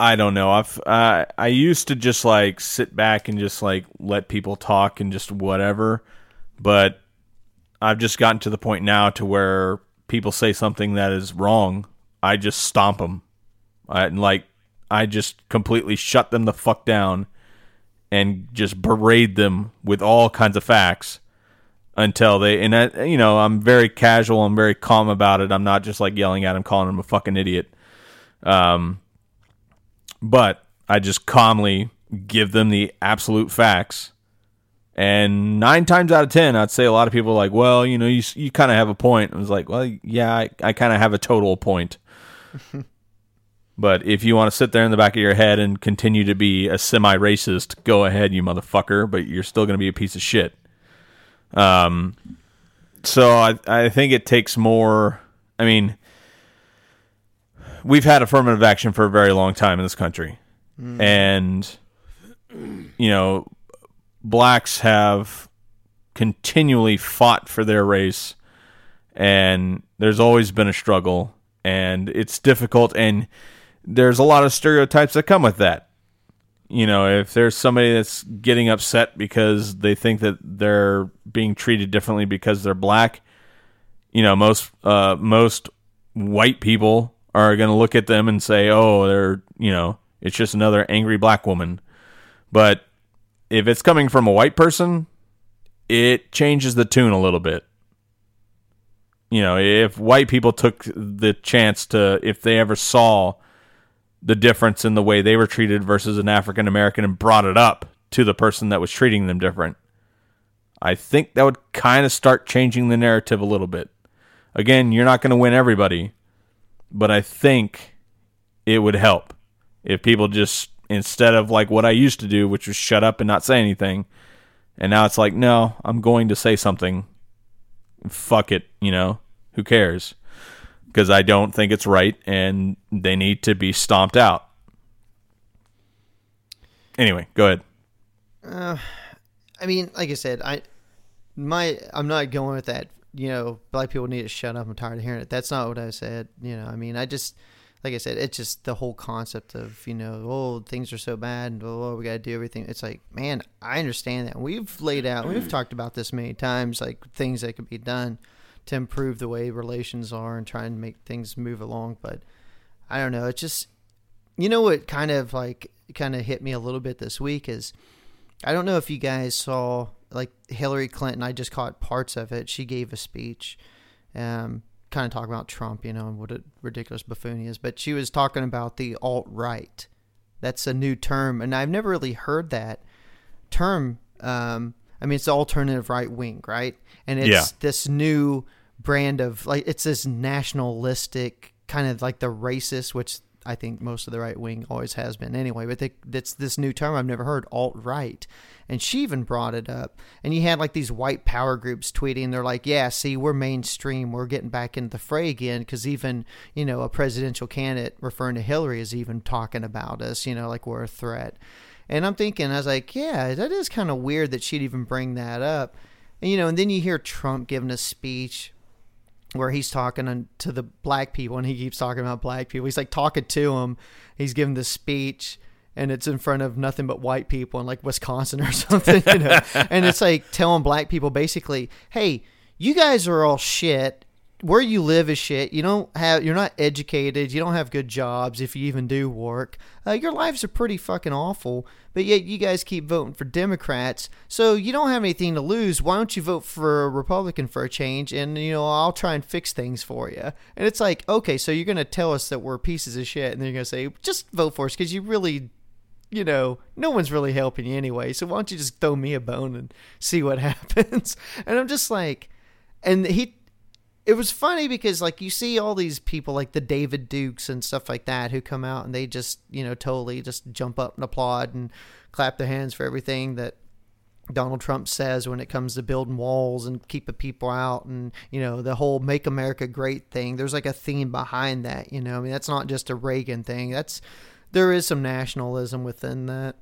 I don't know. I've uh, I used to just like sit back and just like let people talk and just whatever, but I've just gotten to the point now to where people say something that is wrong, I just stomp them. I like I just completely shut them the fuck down and just berate them with all kinds of facts until they and I, you know I'm very casual I'm very calm about it I'm not just like yelling at him calling him a fucking idiot um but I just calmly give them the absolute facts. And nine times out of ten I'd say a lot of people are like well you know you, you kind of have a point. I was like well yeah I, I kind of have a total point. [laughs] But if you want to sit there in the back of your head and continue to be a semi-racist go ahead you motherfucker but you're still going to be a piece of shit. Um, so I I think it takes more. I mean, we've had affirmative action for a very long time in this country, and you know, blacks have continually fought for their race, and there's always been a struggle, and it's difficult, and there's a lot of stereotypes that come with that. You know, if there's somebody that's getting upset because they think that they're being treated differently because they're black, you know, most uh, most white people are going to look at them and say, "Oh, they're, you know, it's just another angry black woman." But if it's coming from a white person, it changes the tune a little bit. You know, if white people took the chance to if they ever saw the difference in the way they were treated versus an African American and brought it up to the person that was treating them different. I think that would kind of start changing the narrative a little bit. Again, you're not going to win everybody, but I think it would help if people just instead of like what I used to do, which was shut up and not say anything, and now it's like, no, I'm going to say something. Fuck it, you know, who cares? because I don't think it's right and they need to be stomped out. Anyway, go ahead. Uh, I mean, like I said, I my I'm not going with that. You know, black people need to shut up. I'm tired of hearing it. That's not what I said. You know, I mean, I just like I said, it's just the whole concept of you know, oh, things are so bad, and oh, we got to do everything. It's like, man, I understand that. We've laid out, we've mm. talked about this many times, like things that could be done to improve the way relations are and try and make things move along. But I don't know. It just, you know, what kind of like kind of hit me a little bit this week is I don't know if you guys saw like Hillary Clinton. I just caught parts of it. She gave a speech, um, kind of talking about Trump, you know, and what a ridiculous buffoon he is. But she was talking about the alt right. That's a new term, and I've never really heard that term. Um, I mean, it's the alternative right wing, right? And it's Yeah. this new brand of like it's this nationalistic kind of like the racist, which I think most of the right wing always has been anyway. But that's this new term I've never heard, alt right, and she even brought it up. And you had like these white power groups tweeting, they're like, "Yeah, see, we're mainstream, we're getting back into the fray again." Because even you know a presidential candidate referring to Hillary is even talking about us, you know, like we're a threat. And I'm thinking, I was like, yeah, that is kind of weird that she'd even bring that up. And, you know, and then you hear Trump giving a speech where he's talking to the black people and he keeps talking about black people. He's like talking to them. He's giving the speech and it's in front of nothing but white people in like Wisconsin or [laughs] something, you know. and it's like telling black people basically, "Hey, you guys are all shit. Where you live is shit. You don't have you're not educated. You don't have good jobs if you even do work. Uh, your lives are pretty fucking awful. But yet you guys keep voting for Democrats. So you don't have anything to lose. Why don't you vote for a Republican for a change? And you know I'll try and fix things for you. And it's like, okay, so you're gonna tell us that we're pieces of shit, and then you're gonna say just vote for us because you really you know, no one's really helping you anyway. So why don't you just throw me a bone and see what [laughs] happens? And I'm just like, and he, it was funny because like you see all these people like the David Dukes and stuff like that who come out and they just, you know, totally just jump up and applaud and clap their hands for everything that Donald Trump says when it comes to building walls and keeping people out and you know the whole make America great thing. There's like a theme behind that you know? I mean that's not just a Reagan thing. That's there is some nationalism within that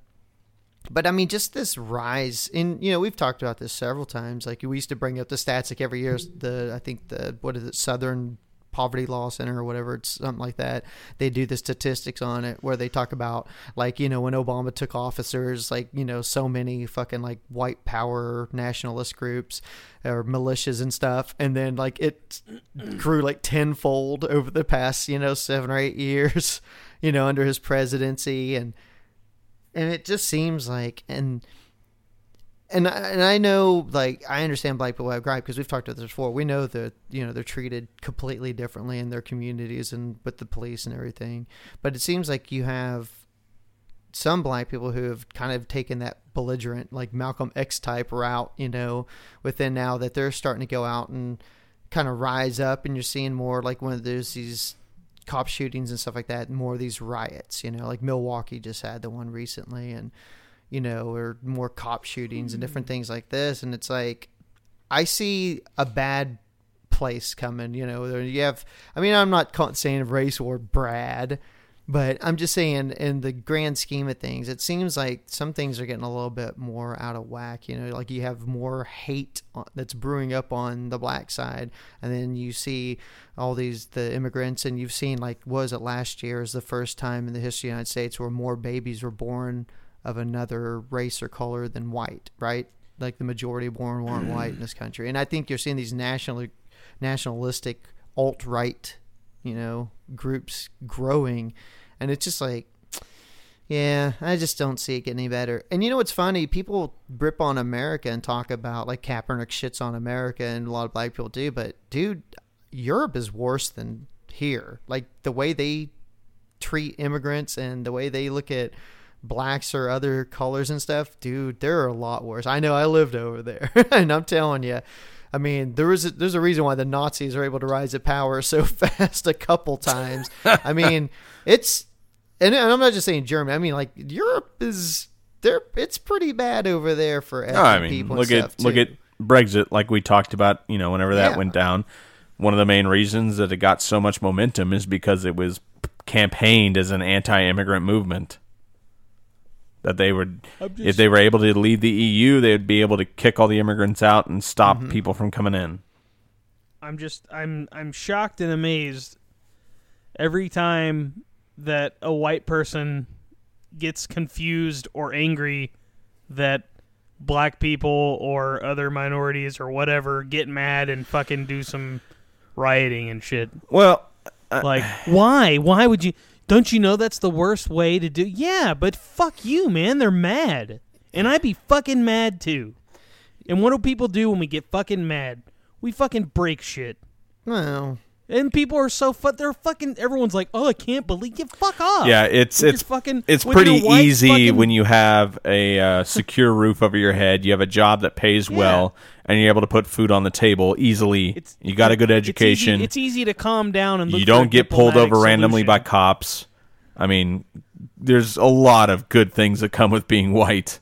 but I mean just this rise in you know we've talked about this several times like we used to bring up the stats like every year the I think the what is it Southern Poverty Law Center or whatever. It's something like that. They do the statistics on it where they talk about like you know when Obama took office, there's like you know so many fucking like white power nationalist groups or militias and stuff, and then like it [clears throat] grew like tenfold over the past you know seven or eight years, [laughs] you know under his presidency, and and it just seems like and and I, and I know like I understand black people have gripe because we've talked about this before. We know that you know they're treated completely differently in their communities and with the police and everything. But it seems like you have some black people who have kind of taken that belligerent like Malcolm X type route, you know, within now that they're starting to go out and kind of rise up and you're seeing more like when there's these cop shootings and stuff like that, more of these riots, you know, like Milwaukee just had the one recently and you know, or more cop shootings and different hmm. things like this. And it's like, I see a bad place coming. You know, you have. I mean, I'm not saying race war Brad, but I'm just saying in the grand scheme of things, it seems like some things are getting a little bit more out of whack. You know, like you have more hate that's brewing up on the black side, and then you see all these the immigrants, and you've seen like was it last year is the first time in the history of the United States where more babies were born of another race or color than white, right? Like the majority born weren't white in mm-hmm. this country, and I think you're seeing these national, nationalistic alt right, you know, groups growing, and it's just like, yeah, I just don't see it getting any better. And you know what's funny? People rip on America and talk about like Kaepernick shits on America, and a lot of black people do, but dude, Europe is worse than here. Like the way they treat immigrants and the way they look at blacks or other colors and stuff, dude, they're a lot worse. I know I lived over there, [laughs] and I'm telling you, I mean, there was a, there's a reason why the Nazis are able to rise to power so [laughs] fast a couple times. I mean, [laughs] it's and I'm not just saying Germany. I mean, like Europe is there. It's pretty bad over there for No, I mean, people. look at look at Brexit, like we talked about. You know, whenever that Yeah. went down, one of the main reasons that it got so much momentum is because it was campaigned as an anti-immigrant movement. That they would, if they were able to leave the EU, they would be able to kick all the immigrants out and stop Mm-hmm. people from coming in. I'm just I'm I'm shocked and amazed every time that a white person gets confused or angry that black people or other minorities or whatever get mad and fucking do some rioting and shit. Well, Like why? Why would you don't you know that's the worst way to do Yeah, but fuck you, man. They're mad. And I'd be fucking mad too. And what do people do when we get fucking mad? We fucking break shit. well, And people are so fu- they're fucking everyone's like, "Oh, I can't believe you fuck off." yeah, it's it's fucking it's pretty easy fucking- when you have a uh, secure roof over your head. You have a job that pays well, and you're able to put food on the table easily. It's- you got a good it's easy- education. It's easy, to calm down and look you don't get pulled over randomly by cops. I mean, there's a lot of good things that come with being white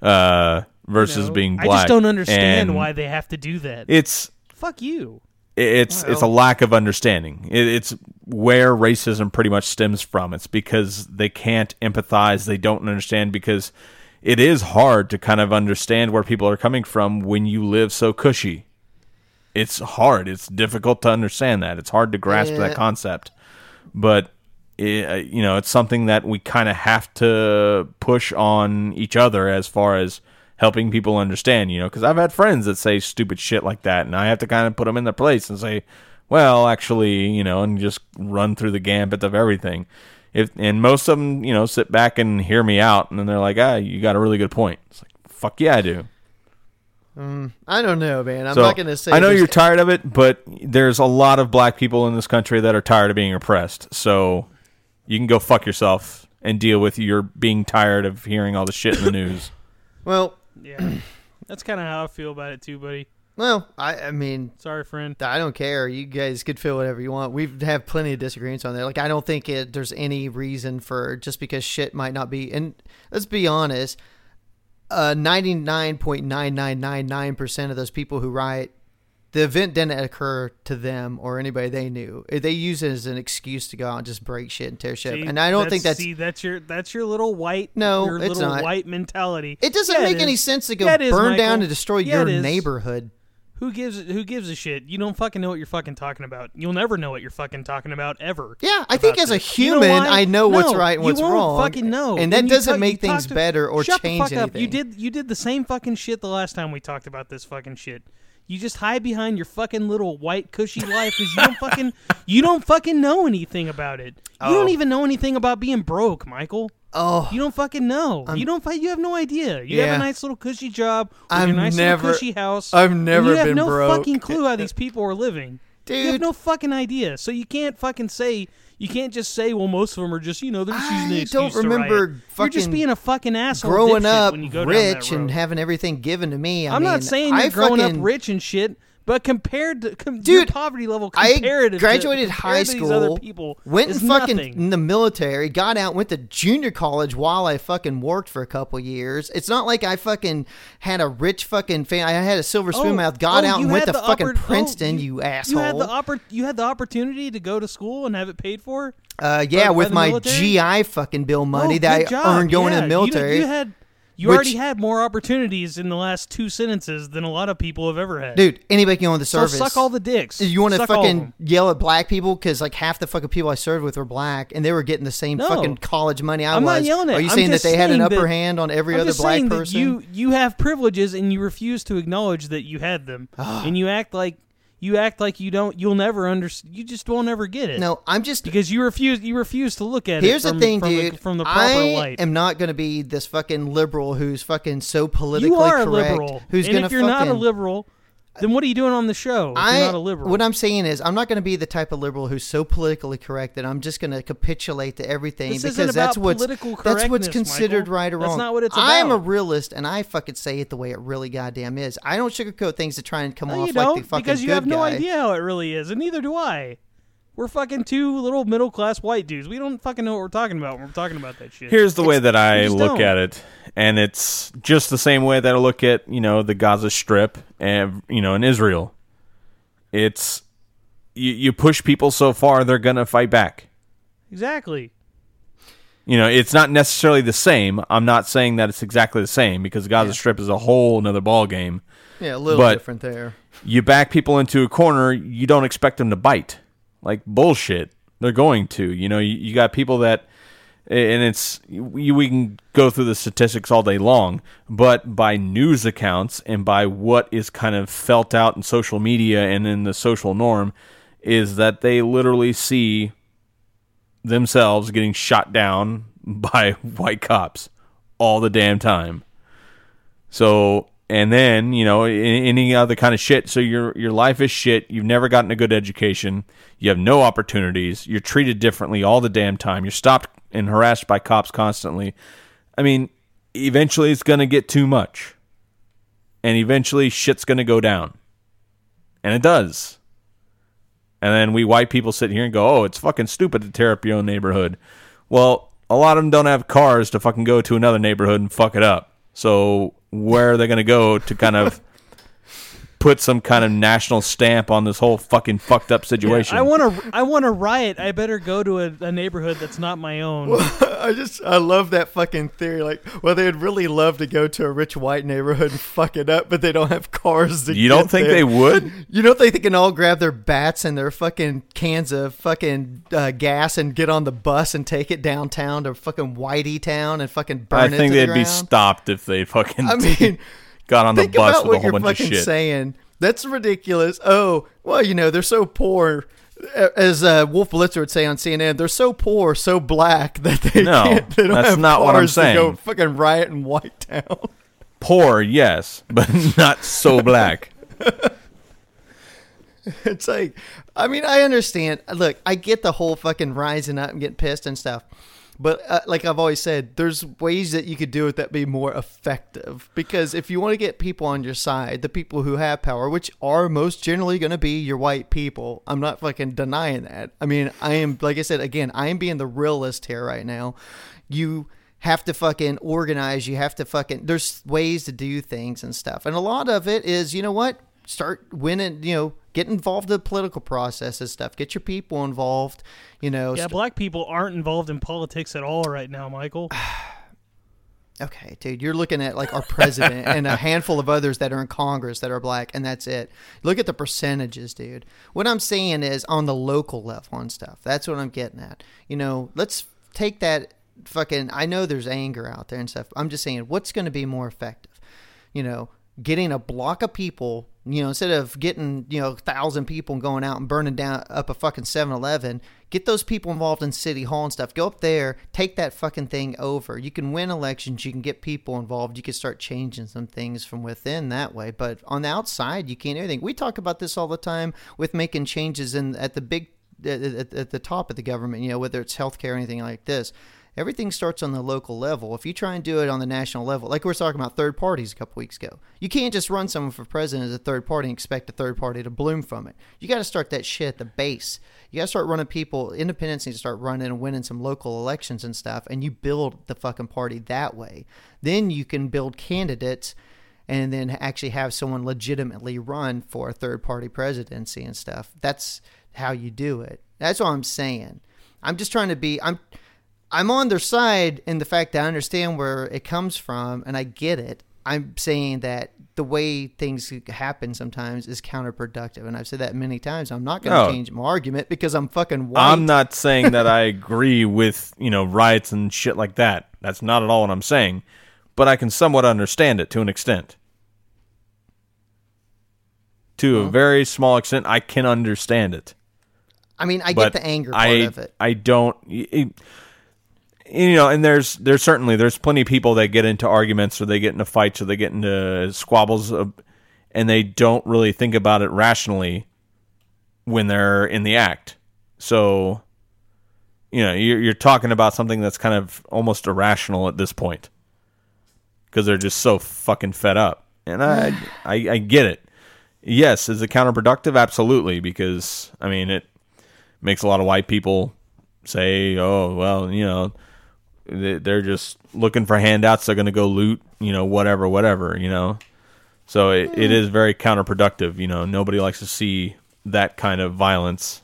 uh, versus You know? being black. I just don't understand And why they have to do that. it's fuck you. It's it's a lack of understanding. It, it's where racism pretty much stems from. It's because they can't empathize. They don't understand because it is hard to kind of understand where people are coming from when you live so cushy. It's hard. It's difficult to understand that. It's hard to grasp Yeah. that concept. But it, uh, you know, it's something that we kind of have to push on each other as far as helping people understand, you know, because I've had friends that say stupid shit like that, and I have to kind of put them in their place and say, well, actually, you know, and just run through the gambit of everything. If and most of them, you know, sit back and hear me out, and then they're like, ah, you got a really good point. It's like, fuck yeah, I do. I don't know, man. I'm So, not gonna say. I know you're tired of it, but there's a lot of black people in this country that are tired of being oppressed. So you can go fuck yourself and deal with your being tired of hearing all the shit in the [coughs] news. Well, Yeah. [clears throat] That's kind of how I feel about it too, buddy. well, I, I mean, Sorry, friend. I don't care. You guys could feel whatever you want. We've have plenty of disagreements on there. Like I don't think it, there's any reason for just because shit might not be. And let's be honest, uh, ninety nine point nine nine nine nine percent of those people who riot, the event didn't occur to them or anybody they knew. They use it as an excuse to go out and just break shit and tear shit. See, and I don't think that's. see that's your that's your little white No, your it's little not. white mentality. it doesn't Yeah, make it any sense to go Yeah, burn Michael. down and destroy Yeah, your neighborhood. Who gives who gives a shit? You don't fucking know what you're fucking talking about. You'll never know what you're fucking talking about ever. Yeah, I think as a this. You know human. I know what's right and what's you won't wrong. Fucking know, and that you doesn't talk- make things to- better or Shut change the fuck anything. Up. You did you did the same fucking shit the last time we talked about this fucking shit. You just hide behind your fucking little white cushy life because you don't fucking [laughs] you don't fucking know anything about it. You don't Oh. even know anything about being broke, Michael. Oh, You don't fucking know. you don't. You have no idea. You have a nice little cushy job with your nice never- little cushy house. I've never you have been no broke. fucking clue how [laughs] these people are living. You have no fucking idea. So you can't fucking say. You can't just say, "Well, most of them are just you know they're just using I don't remember riot." You're just being a fucking asshole. growing up when you go down that rich and having everything given to me. I I'm mean, not saying you're I growing fucking, up rich and shit, but compared to com- Dude, poverty level, I graduated to, high to these other school, people went and fucking nothing. in the military, got out, went to junior college while I fucking worked for a couple years. It's not like I fucking had a rich fucking family. I had a silver spoon Oh, mouth, got oh, out and went to fucking oppor- oh, Princeton, you, asshole. You had the oppor- You had the opportunity to go to school and have it paid for. uh, yeah, with my military? GI fucking bill money Oh, that I job. earned going yeah, in the you- military. You, had. You Which- already had more opportunities in the last two sentences than a lot of people have ever had. Dude, anybody can go in the service. so suck all the dicks. You want to Suck all of fucking yell at black people because like half the fucking people I served with were black, and they were getting the same No. fucking college money I I'm was. not yelling at. Are you I'm saying that they had an upper that- hand on every I'm other black person? You you have privileges and you refuse to acknowledge that you had them, ah. and you act like you act like you don't. You'll never understand You just won't ever get it. no, I'm just because you refuse. You refuse to look at Here's it. the thing, from dude. The, from the proper light. I light. am not going to be this fucking liberal who's fucking so politically you are a liberal. Who's and going to if you're fucking? not a liberal, then what are you doing on the show? If I, you're not a liberal. What I'm saying is, I'm not going to be the type of liberal who's so politically correct that I'm just going to capitulate to everything This because isn't that's about what's that's what's considered Michael. right or wrong. That's not what it's I am a about. realist, and I fucking say it the way it really goddamn is. I don't sugarcoat things to try and come No, off you like the fucking because you have no guy. idea how it really is, and neither do I. We're fucking two little middle class white dudes. We don't fucking know what we're talking about when we're talking about that shit. Here's the way that I just look don't. at it, and it's just the same way that I look at you know the Gaza Strip and you know in Israel. It's you, you push people so far, they're gonna fight back. exactly. You know, it's not necessarily the same. I'm not saying that it's exactly the same because the Gaza Strip is a whole another ball game. Yeah, a little But- different there. You back people into a corner, you don't expect them to bite. Like bullshit. They're going to. You know, you, you got people that and it's we, we can go through the statistics all day long, but by news accounts and by what is kind of felt out in social media and in the social norm is that they literally see themselves getting shot down [laughs] by white cops all the damn time. So, and then you know any other kind of shit. So your your life is shit. You've never gotten a good education. You have no opportunities. You're treated differently all the damn time. You're stopped and harassed by cops constantly. I mean, eventually it's gonna get too much, and eventually shit's gonna go down, and it does. And then we white people sit here and go, "Oh, it's fucking stupid to tear up your own neighborhood." Well, a lot of them don't have cars to fucking go to another neighborhood and fuck it up. So where are they going to go to kind of put some kind of national stamp on this whole fucking fucked up situation? I want to. I want to riot. I better go to a, a neighborhood that's not my own. [laughs] I just I love that fucking theory. Like, well, they'd really love to go to a rich white neighborhood and fuck it up, but they don't have cars to. you don't get think there. they would? You don't think they can all grab their bats and their fucking cans of fucking uh, gas and get on the bus and take it downtown to fucking Whitey Town and fucking burn I it think to they'd be stopped if they fucking I [laughs] mean, got on the think bus about with a whole bunch of shit. saying. That's ridiculous. Oh, well, you know they're so poor. As uh, Wolf Blitzer would say on CNN, they're so poor, so black [laughs] that they No, can't. They don't that's have not what I'm to go fucking riot in White Town. Poor, yes, but [laughs] not so black. [laughs] It's like, I mean, I understand. Look, I get the whole fucking rising up and getting pissed and stuff. But uh, like I've always said, there's ways that you could do it that be more effective. Because if you want to get people on your side, the people who have power, which are most generally going to be your white people, I'm not fucking denying that. I mean, I am, like I said, again, I am being the realist here right now. You have to fucking organize. You have to fucking, there's ways to do things and stuff. And a lot of it is, you know what? Start winning, you know, get involved in the political process and stuff. Get your people involved, you know. Yeah, st- black people aren't involved in politics at all right now, Michael. [sighs] Okay, dude, you're looking at like our president and a [laughs] handful of others that are in Congress that are black, and that's it. Look at the percentages, dude. What I'm saying is on the local level and stuff. That's what I'm getting at. You know, let's take that fucking. I know there's anger out there and stuff. I'm just saying, what's going to be more effective? You know, getting a block of people. You know, instead of getting you know a thousand people and going out and burning down up a fucking 7-Eleven, get those people involved in city hall and stuff. Go up there, take that fucking thing over. You can win elections. You can get people involved. You can start changing some things from within that way. But on the outside, you can't do anything. We talk about this all the time with making changes in at the big at, at the top of the government. You know, whether it's healthcare or anything like this. Everything starts on the local level. If you try and do it on the national level, like we were talking about third parties a couple weeks ago, you can't just run someone for president as a third party and expect a third party to bloom from it. You got to start that shit at the base. You got to start running people. Independents need to start running and winning some local elections and stuff, and you build the fucking party that way. Then you can build candidates and then actually have someone legitimately run for a third party presidency and stuff. That's how you do it. That's what I'm saying. I'm just trying to be I'm I'm on their side in the fact that I understand where it comes from and I get it. I'm saying that the way things happen sometimes is counterproductive, and I've said that many times. I'm not going to No. change my argument because I'm fucking white. I'm not saying that I [laughs] agree with, you know, riots and shit like that. That's not at all what I'm saying. But I can somewhat understand it to an extent. To a very small extent, I can understand it. I mean, I but get the anger part I, of it. I don't. it- you know, and there's there's certainly there's plenty of people that get into arguments or they get into fights or they get into squabbles, uh, and they don't really think about it rationally when they're in the act. So, you know, you're, you're talking about something that's kind of almost irrational at this point because they're just so fucking fed up, and I, [sighs] I I get it. Yes, is it counterproductive? Absolutely, because I mean it makes a lot of white people say, "Oh, well, you know, they're just looking for handouts. They're going to go loot, you know, whatever, whatever, you know." So it, it hmm. is very counterproductive. You know, nobody likes to see that kind of violence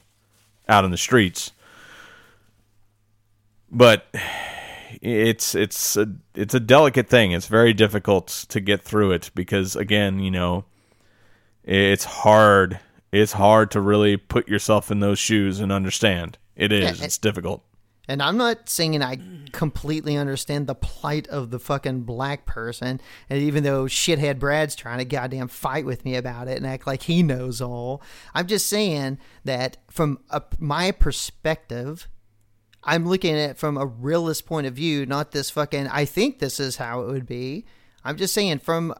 out in the streets. But it's it's a it's a delicate thing. It's very difficult to get through it because again, you know, it's hard. It's hard to really put yourself in those shoes and understand. It is. Yeah, [laughs] It's difficult. And I'm not saying I mm. completely understand the plight of the fucking black person. And even though shithead Brad's trying to goddamn fight with me about it and act like he knows all, I'm just saying that from a, my perspective, I'm looking at it from a realist point of view, not this fucking, I think this is how it would be. I'm just saying from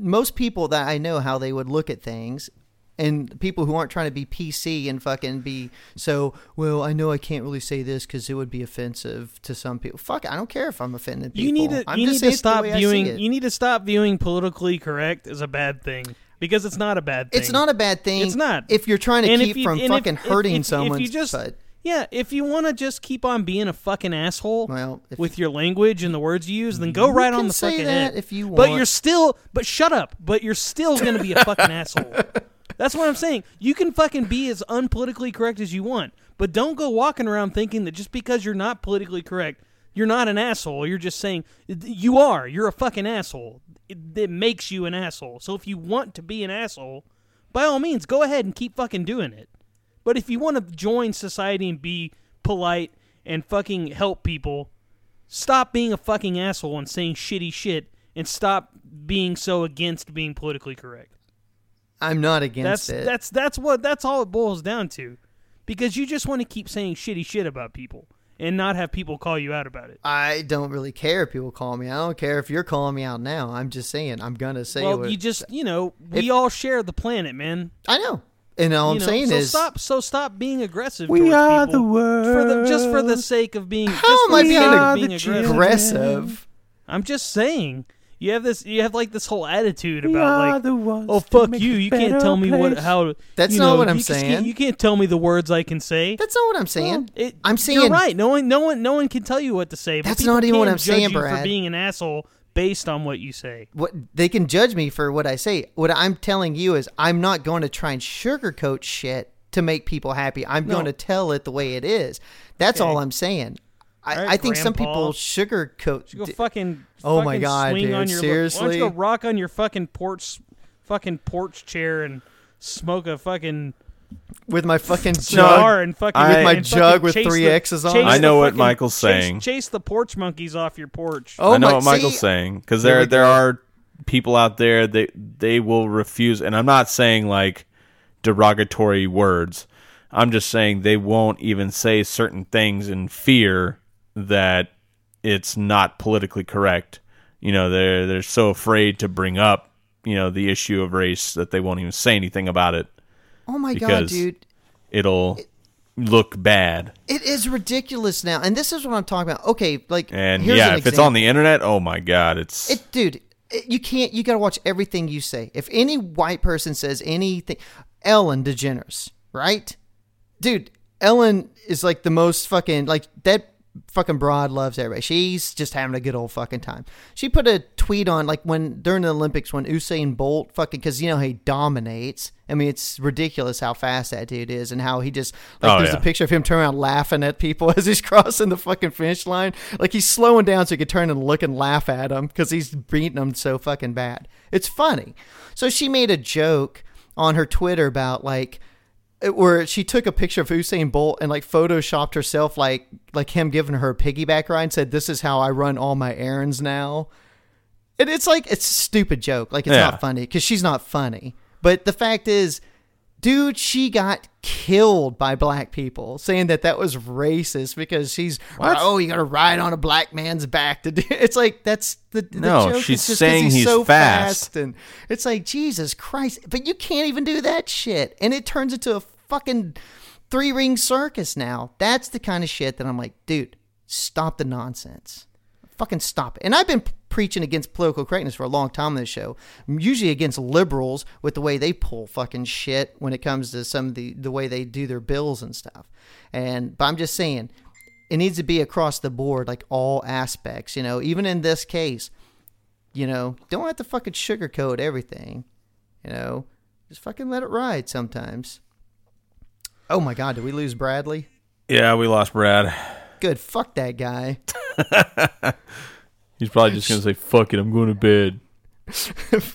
most people that I know how they would look at things and people who aren't trying to be PC and fucking be so, well, I know I can't really say this because it would be offensive to some people. Fuck, I don't care if I'm offending people. You need to I'm you just need to stop way I see viewing you need to stop viewing politically correct as a bad thing because it's not a bad thing. It's not a bad thing. It's not. if you're trying to And keep you- from fucking if- hurting if- if someone. you just but, yeah, if you want to just keep on being a fucking asshole well, with your language and the words you use, then go right on the fucking that head. if you want. But you're still but shut up. But you're still going to be a fucking [laughs] asshole. That's what I'm saying. You can fucking be as unpolitically correct as you want, but don't go walking around thinking that just because you're not politically correct, you're not an asshole. You're just saying you are. You're a fucking asshole. It, it makes you an asshole. So if you want to be an asshole, by all means, go ahead and keep fucking doing it. But if you want to join society and be polite and fucking help people, stop being a fucking asshole and saying shitty shit and stop being so against being politically correct. I'm not against That's it. that's that's what that's all it boils down to. Because you just want to keep saying shitty shit about people and not have people call you out about it. I don't really care if people call me. I don't care if you're calling me out now. I'm just saying I'm gonna say well, what you just you know, we If- all share the planet, man. I know. And all You I'm know, saying so is stop so stop being aggressive We towards are people the world. for the just for the sake of being How just am I being sake of ag- being aggressive. aggressive. I'm just saying. You have this. You have like this whole attitude We about like, the ones oh fuck you. You can't tell me what how. That's you not know, what I'm you saying. can't- You can't tell me the words I can say. That's not what I'm saying. It- I'm saying you're right. No one, no one, no one can tell you what to say. That's not even what I'm judge saying, you For being an asshole based on what you say. what they can judge me for what I say. What I'm telling you is I'm not going to try and sugarcoat shit to make people happy. I'm No. going to tell it the way it is. That's Okay. all I'm saying. I, All right, I think some people sugarcoat. You go fucking. Oh my God, swing dude, On your, Why don't you go rock on your fucking porch, fucking porch chair and smoke a fucking with my fucking cigar jug. and fucking I- With my and jug with three the- X's on it. I know what fucking- Michael's saying. Chase the porch monkeys off your porch. Oh I know my, what Michael's see? saying because there there go. are people out there that they will refuse, and I'm not saying like derogatory words. I'm just saying they won't even say certain things in fear that it's not politically correct. You know, they're they're so afraid to bring up you know the issue of race that they won't even say anything about it. Oh my god, dude. It'll look bad. It is ridiculous now. And this is what I'm talking about. Okay, like And yeah, an if it's on the internet, oh my god, it's It, dude, it, you can't. You got to watch everything you say. If any white person says anything, Ellen DeGeneres, right? Dude, Ellen is like the most fucking like that. Fucking broad loves everybody. She's just having a good old fucking time. She put a tweet on like when during the Olympics when Usain Bolt fucking because you know he dominates. I mean it's ridiculous how fast that dude is and how he just like Oh, there's yeah. a picture of him turning around laughing at people [laughs] as he's crossing the fucking finish line. Like he's slowing down so he could turn and look and laugh at him because he's beating them so fucking bad. It's funny. So she made a joke on her Twitter about like where she took a picture of Usain Bolt and like photoshopped herself like like him giving her a piggyback ride and said, "This is how I run all my errands now." And it's like it's a stupid joke. Like it's Yeah. not funny because she's not funny. But the fact is, dude, she got killed by black people saying that that was racist because she's What? oh you got to ride on a black man's back to do. [laughs] It's like that's the, the No, joke she's is just 'cause saying he's so fast. and it's like Jesus Christ. But you can't even do that shit, and it turns into a fucking three ring circus now. That's the kind of shit that I'm like, dude, stop the nonsense. Fucking stop it. And I've been preaching against political correctness for a long time on this show. Usually against liberals with the way they pull fucking shit when it comes to some of the the way they do their bills and stuff. And but I'm just saying, it needs to be across the board, like all aspects. You know, even in this case, you know, don't have to fucking sugarcoat everything. You know, just fucking let it ride sometimes. Oh my god, did we lose Bradley? yeah, we lost Brad. Good, fuck that guy. [laughs] He's probably just gonna say, "Fuck it, I'm going to bed." [laughs]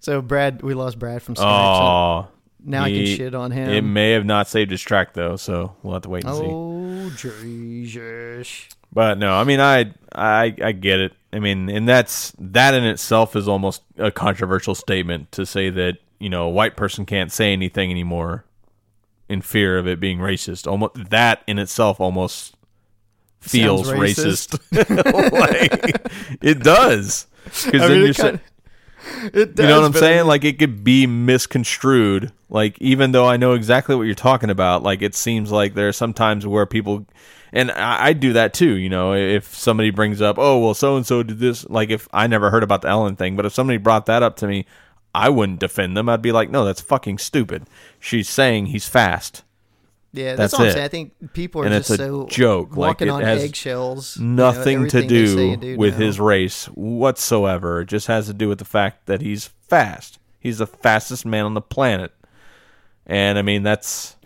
So Brad, we lost Brad from Skype. so Oh, now I can shit on him. it may have not saved his track though, so we'll have to wait and see. oh Jesus! But no, I mean, I, I, I get it. I mean, and that's that in itself is almost a controversial statement to say that you know a white person can't say anything anymore in fear of it being racist. Almost that in itself almost feels Sounds racist. [laughs] like, it does [laughs] because then mean, you're it sa- you know what I'm saying? Like it could be misconstrued. Like even though I know exactly what you're talking about, like it seems like there are some times where people, and I, I do that too. You know, if somebody brings up, oh well, so and so did this. Like if I never heard about the Ellen thing, but if somebody brought that up to me, I wouldn't defend them. I'd be like, no, that's fucking stupid. She's saying he's fast. Yeah, That's that's, what. I'm saying. I think people are And just it's a so joke, like, walking it on eggshells. you know, Nothing to everything they say do do with now. his race whatsoever. It just has to do with the fact that he's fast. He's the fastest man on the planet. And I mean that's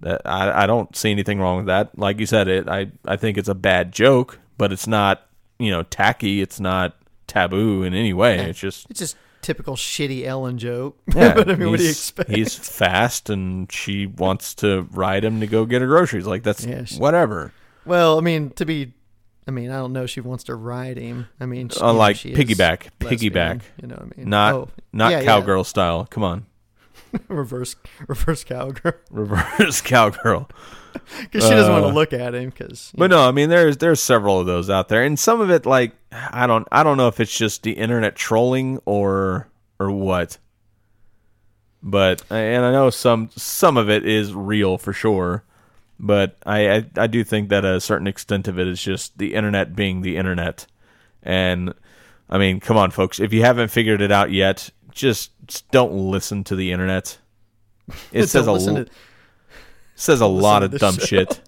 that I, I don't see anything wrong with that. Like you said, it I, I think it's a bad joke, but it's not, you know, tacky, it's not taboo in any way. It's just It's just typical shitty Ellen joke. [laughs] yeah, but I mean, what do you he's- expect? He's fast and she wants to ride him to go get her groceries. Like that's Yeah, she- whatever. Well, I mean, to be, I mean, I don't know if she wants to ride him. I mean, she, Uh, like she is piggyback, lesbian, piggyback. You know what I mean? Not Oh, not yeah, yeah. cowgirl style. Come on. [laughs] reverse, reverse cowgirl. reverse [laughs] cowgirl. [laughs] Because she doesn't want Uh, to look at him. Because But no, I mean there's there's several of those out there, and some of it like I don't I don't know if it's just the internet trolling or or what. But and I know some some of it is real for sure, but I I, I do think that a certain extent of it is just the internet being the internet, and I mean come on folks, if you haven't figured it out yet, just, just don't listen to the internet. It [laughs] says a listen l- to, says a lot of dumb show. shit.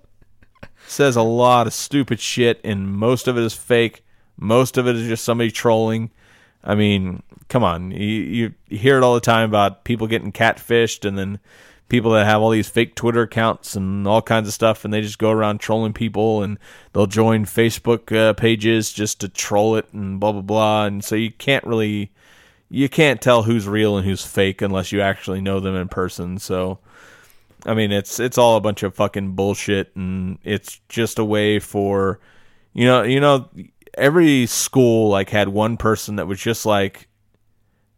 says a lot of stupid shit, and most of it is fake. Most of it is just somebody trolling. I mean, come on, you, you hear it all the time about people getting catfished, and then people that have all these fake Twitter accounts and all kinds of stuff, and they just go around trolling people, and they'll join Facebook uh, pages just to troll it and blah blah blah. And so you can't really, you can't tell who's real and who's fake unless you actually know them in person. So, I mean, it's it's all a bunch of fucking bullshit, and it's just a way for, you know, you know, every school like had one person that was just like,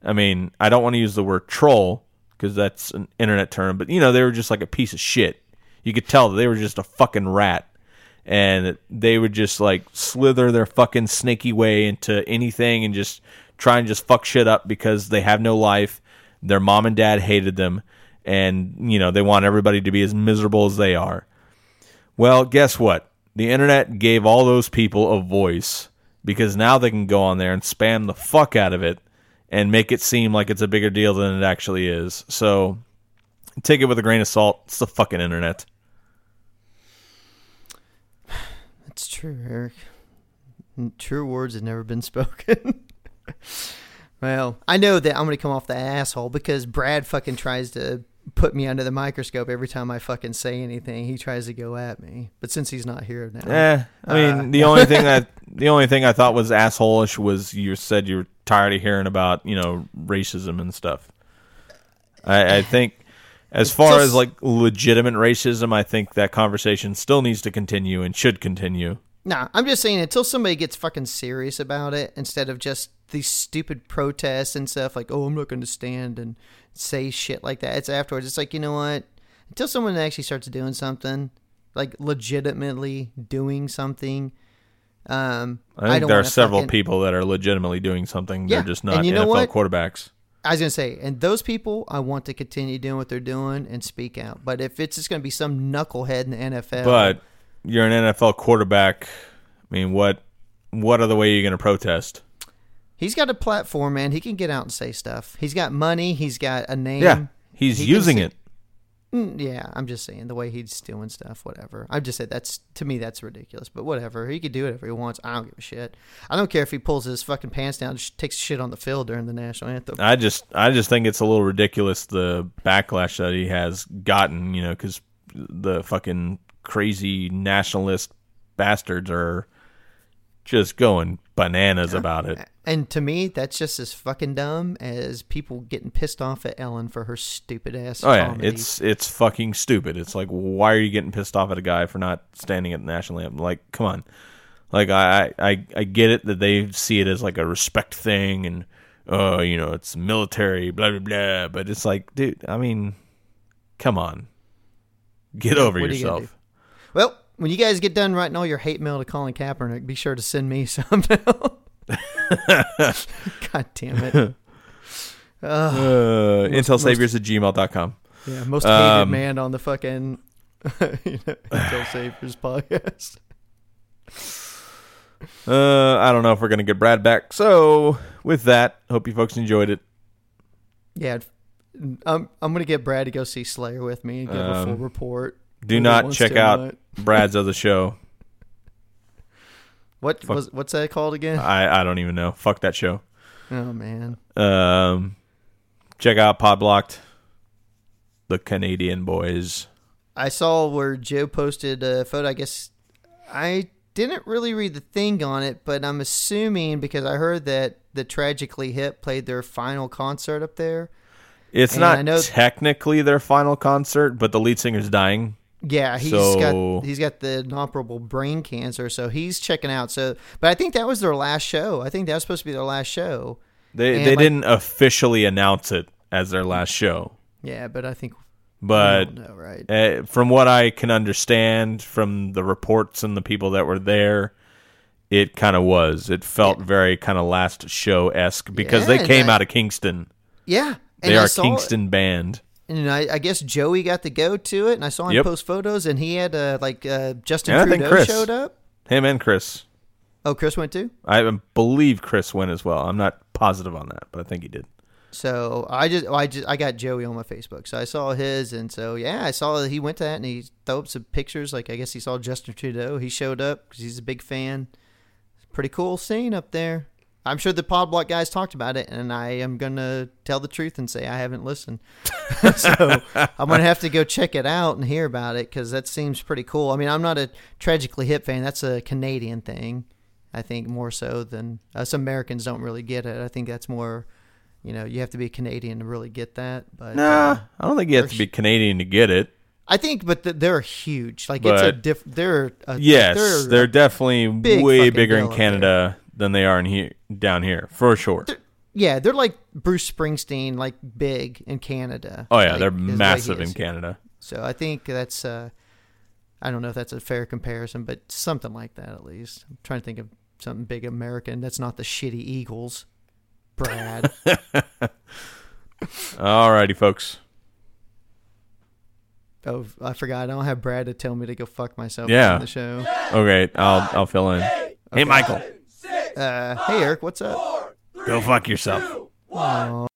I mean, I don't want to use the word troll because that's an internet term, but you know, they were just like a piece of shit. You could tell they were just a fucking rat. And they would just like slither their fucking snaky way into anything and just try and just fuck shit up because they have no life. Their mom and dad hated them. And, you know, they want everybody to be as miserable as they are. Well, guess what? The internet gave all those people a voice because now they can go on there and spam the fuck out of it and make it seem like it's a bigger deal than it actually is. So take it with a grain of salt. It's the fucking internet. That's true, Eric. True words have never been [laughs] spoken. well, I know that I'm going to come off the asshole because Brad fucking tries to put me under the microscope every time I fucking say anything. He tries to go at me, but since he's not here now, Eh, I mean, Uh, the only thing that [laughs] the only thing I thought was assholish was you said you're tired of hearing about you know racism and stuff. I, I think as far Just- as like legitimate racism, I think that conversation still needs to continue and should continue. Nah, I'm just saying until somebody gets fucking serious about it, instead of just these stupid protests and stuff like, oh, I'm not going to stand and say shit like that. It's afterwards. It's like, you know what? Until someone actually starts doing something, like legitimately doing something, um, I think don't there are several fucking- people that are legitimately doing something. Yeah, They're just not you know NFL what? quarterbacks. I was gonna say, and those people, I want to continue doing what they're doing and speak out. But if it's just gonna be some knucklehead in the NFL, But you're an NFL quarterback. I mean, what what other way are you going to protest? he's got a platform, man. He can get out and say stuff. He's got money. He's got a name. Yeah, he's He using say- it. Mm, Yeah, I'm just saying the way he's doing stuff, whatever. I just said that's to me that's ridiculous, but whatever. He could do whatever he wants. I don't give a shit. I don't care if he pulls his fucking pants down, and sh- takes shit on the field during the national anthem. I just I just think it's a little ridiculous the backlash that he has gotten, you know, cuz the fucking crazy nationalist bastards are just going bananas about it. And to me, that's just as fucking dumb as people getting pissed off at Ellen for her stupid ass. Oh yeah, comedy. it's it's fucking stupid. It's like why are you getting pissed off at a guy for not standing at the national anthem? Like, come on. Like I I I get it that they see it as like a respect thing and oh, you know, it's military, blah blah blah, but it's like, dude, I mean, come on. Get over what are you yourself. Well. When you guys get done writing all your hate mail to Colin Kaepernick, be sure to send me [laughs] some. [laughs] God damn it! [laughs] Uh, intelsaviors at gmail.com. Yeah, most hated Um, man on the fucking you know, Intel Saviors podcast. Uh, I don't know if we're going to get Brad back. So, with that, hope you folks enjoyed it. Yeah, I'm I'm gonna get Brad to go see Slayer with me and give a full Um, report. Do not check out not. Brad's other show. what fuck. was what's that called again? I, I don't even know. Fuck that show. oh man, Um, check out Podblocked, the Canadian boys. I saw where Joe posted a photo. I guess I didn't really read the thing on it, but I'm assuming because I heard that the Tragically Hip played their final concert up there. It's And not technically their final concert, but the lead singer's dying. Yeah, he's So- got he's got the inoperable brain cancer, so he's checking out. So, but I think that was their last show. I think that was supposed to be their last show. They And, they like- didn't officially announce it as their last show, Yeah, but I think but no, right? uh, from what I can understand from the reports and the people that were there, it kind of was. It felt very kind of last show esque because Yeah, they came I- out of Kingston. Yeah, they are Kingston band. And I, I guess Joey got to go to it, and I saw him Yep. post photos, and he had uh, like uh, Justin And Trudeau Chris. showed up. Him and Chris. Oh, Chris went too. I believe Chris went as well. I'm not positive on that, but I think he did. So I just, I just, I got Joey on my Facebook, so I saw his, and so yeah, I saw that he went to that, and he threw up some pictures. Like I guess he saw Justin Trudeau. He showed up because he's a big fan. Pretty cool scene up there. I'm sure the Podblock guys talked about it, and I am gonna tell the truth and say I haven't listened. [laughs] so I'm gonna have to go check it out and hear about it because that seems pretty cool. I mean, I'm not a Tragically Hip fan. That's a Canadian thing, I think more so than us Americans don't really get it. I think that's more, you know, you have to be Canadian to really get that. But Nah, uh, I don't think you have to be Canadian to get it. I think, but th- they're huge. Like it's a But- diff. They're a, Yes, they're, they're, definitely big way bigger in Canada than they are in here down here for sure. yeah, they're like Bruce Springsteen, like big in Canada. Oh yeah, Like, they're is the way he massive in. Canada. So I think that's. uh I don't know if that's a fair comparison, but something like that at least. I'm trying to think of something big American that's not the shitty Eagles. Brad. [laughs] Alrighty, folks. oh, I forgot. I don't have Brad to tell me to go fuck myself Yeah. the show. Okay, I'll I'll fill in. Hey, Michael, Uh, hey Eric, what's up? go fuck yourself. Aw.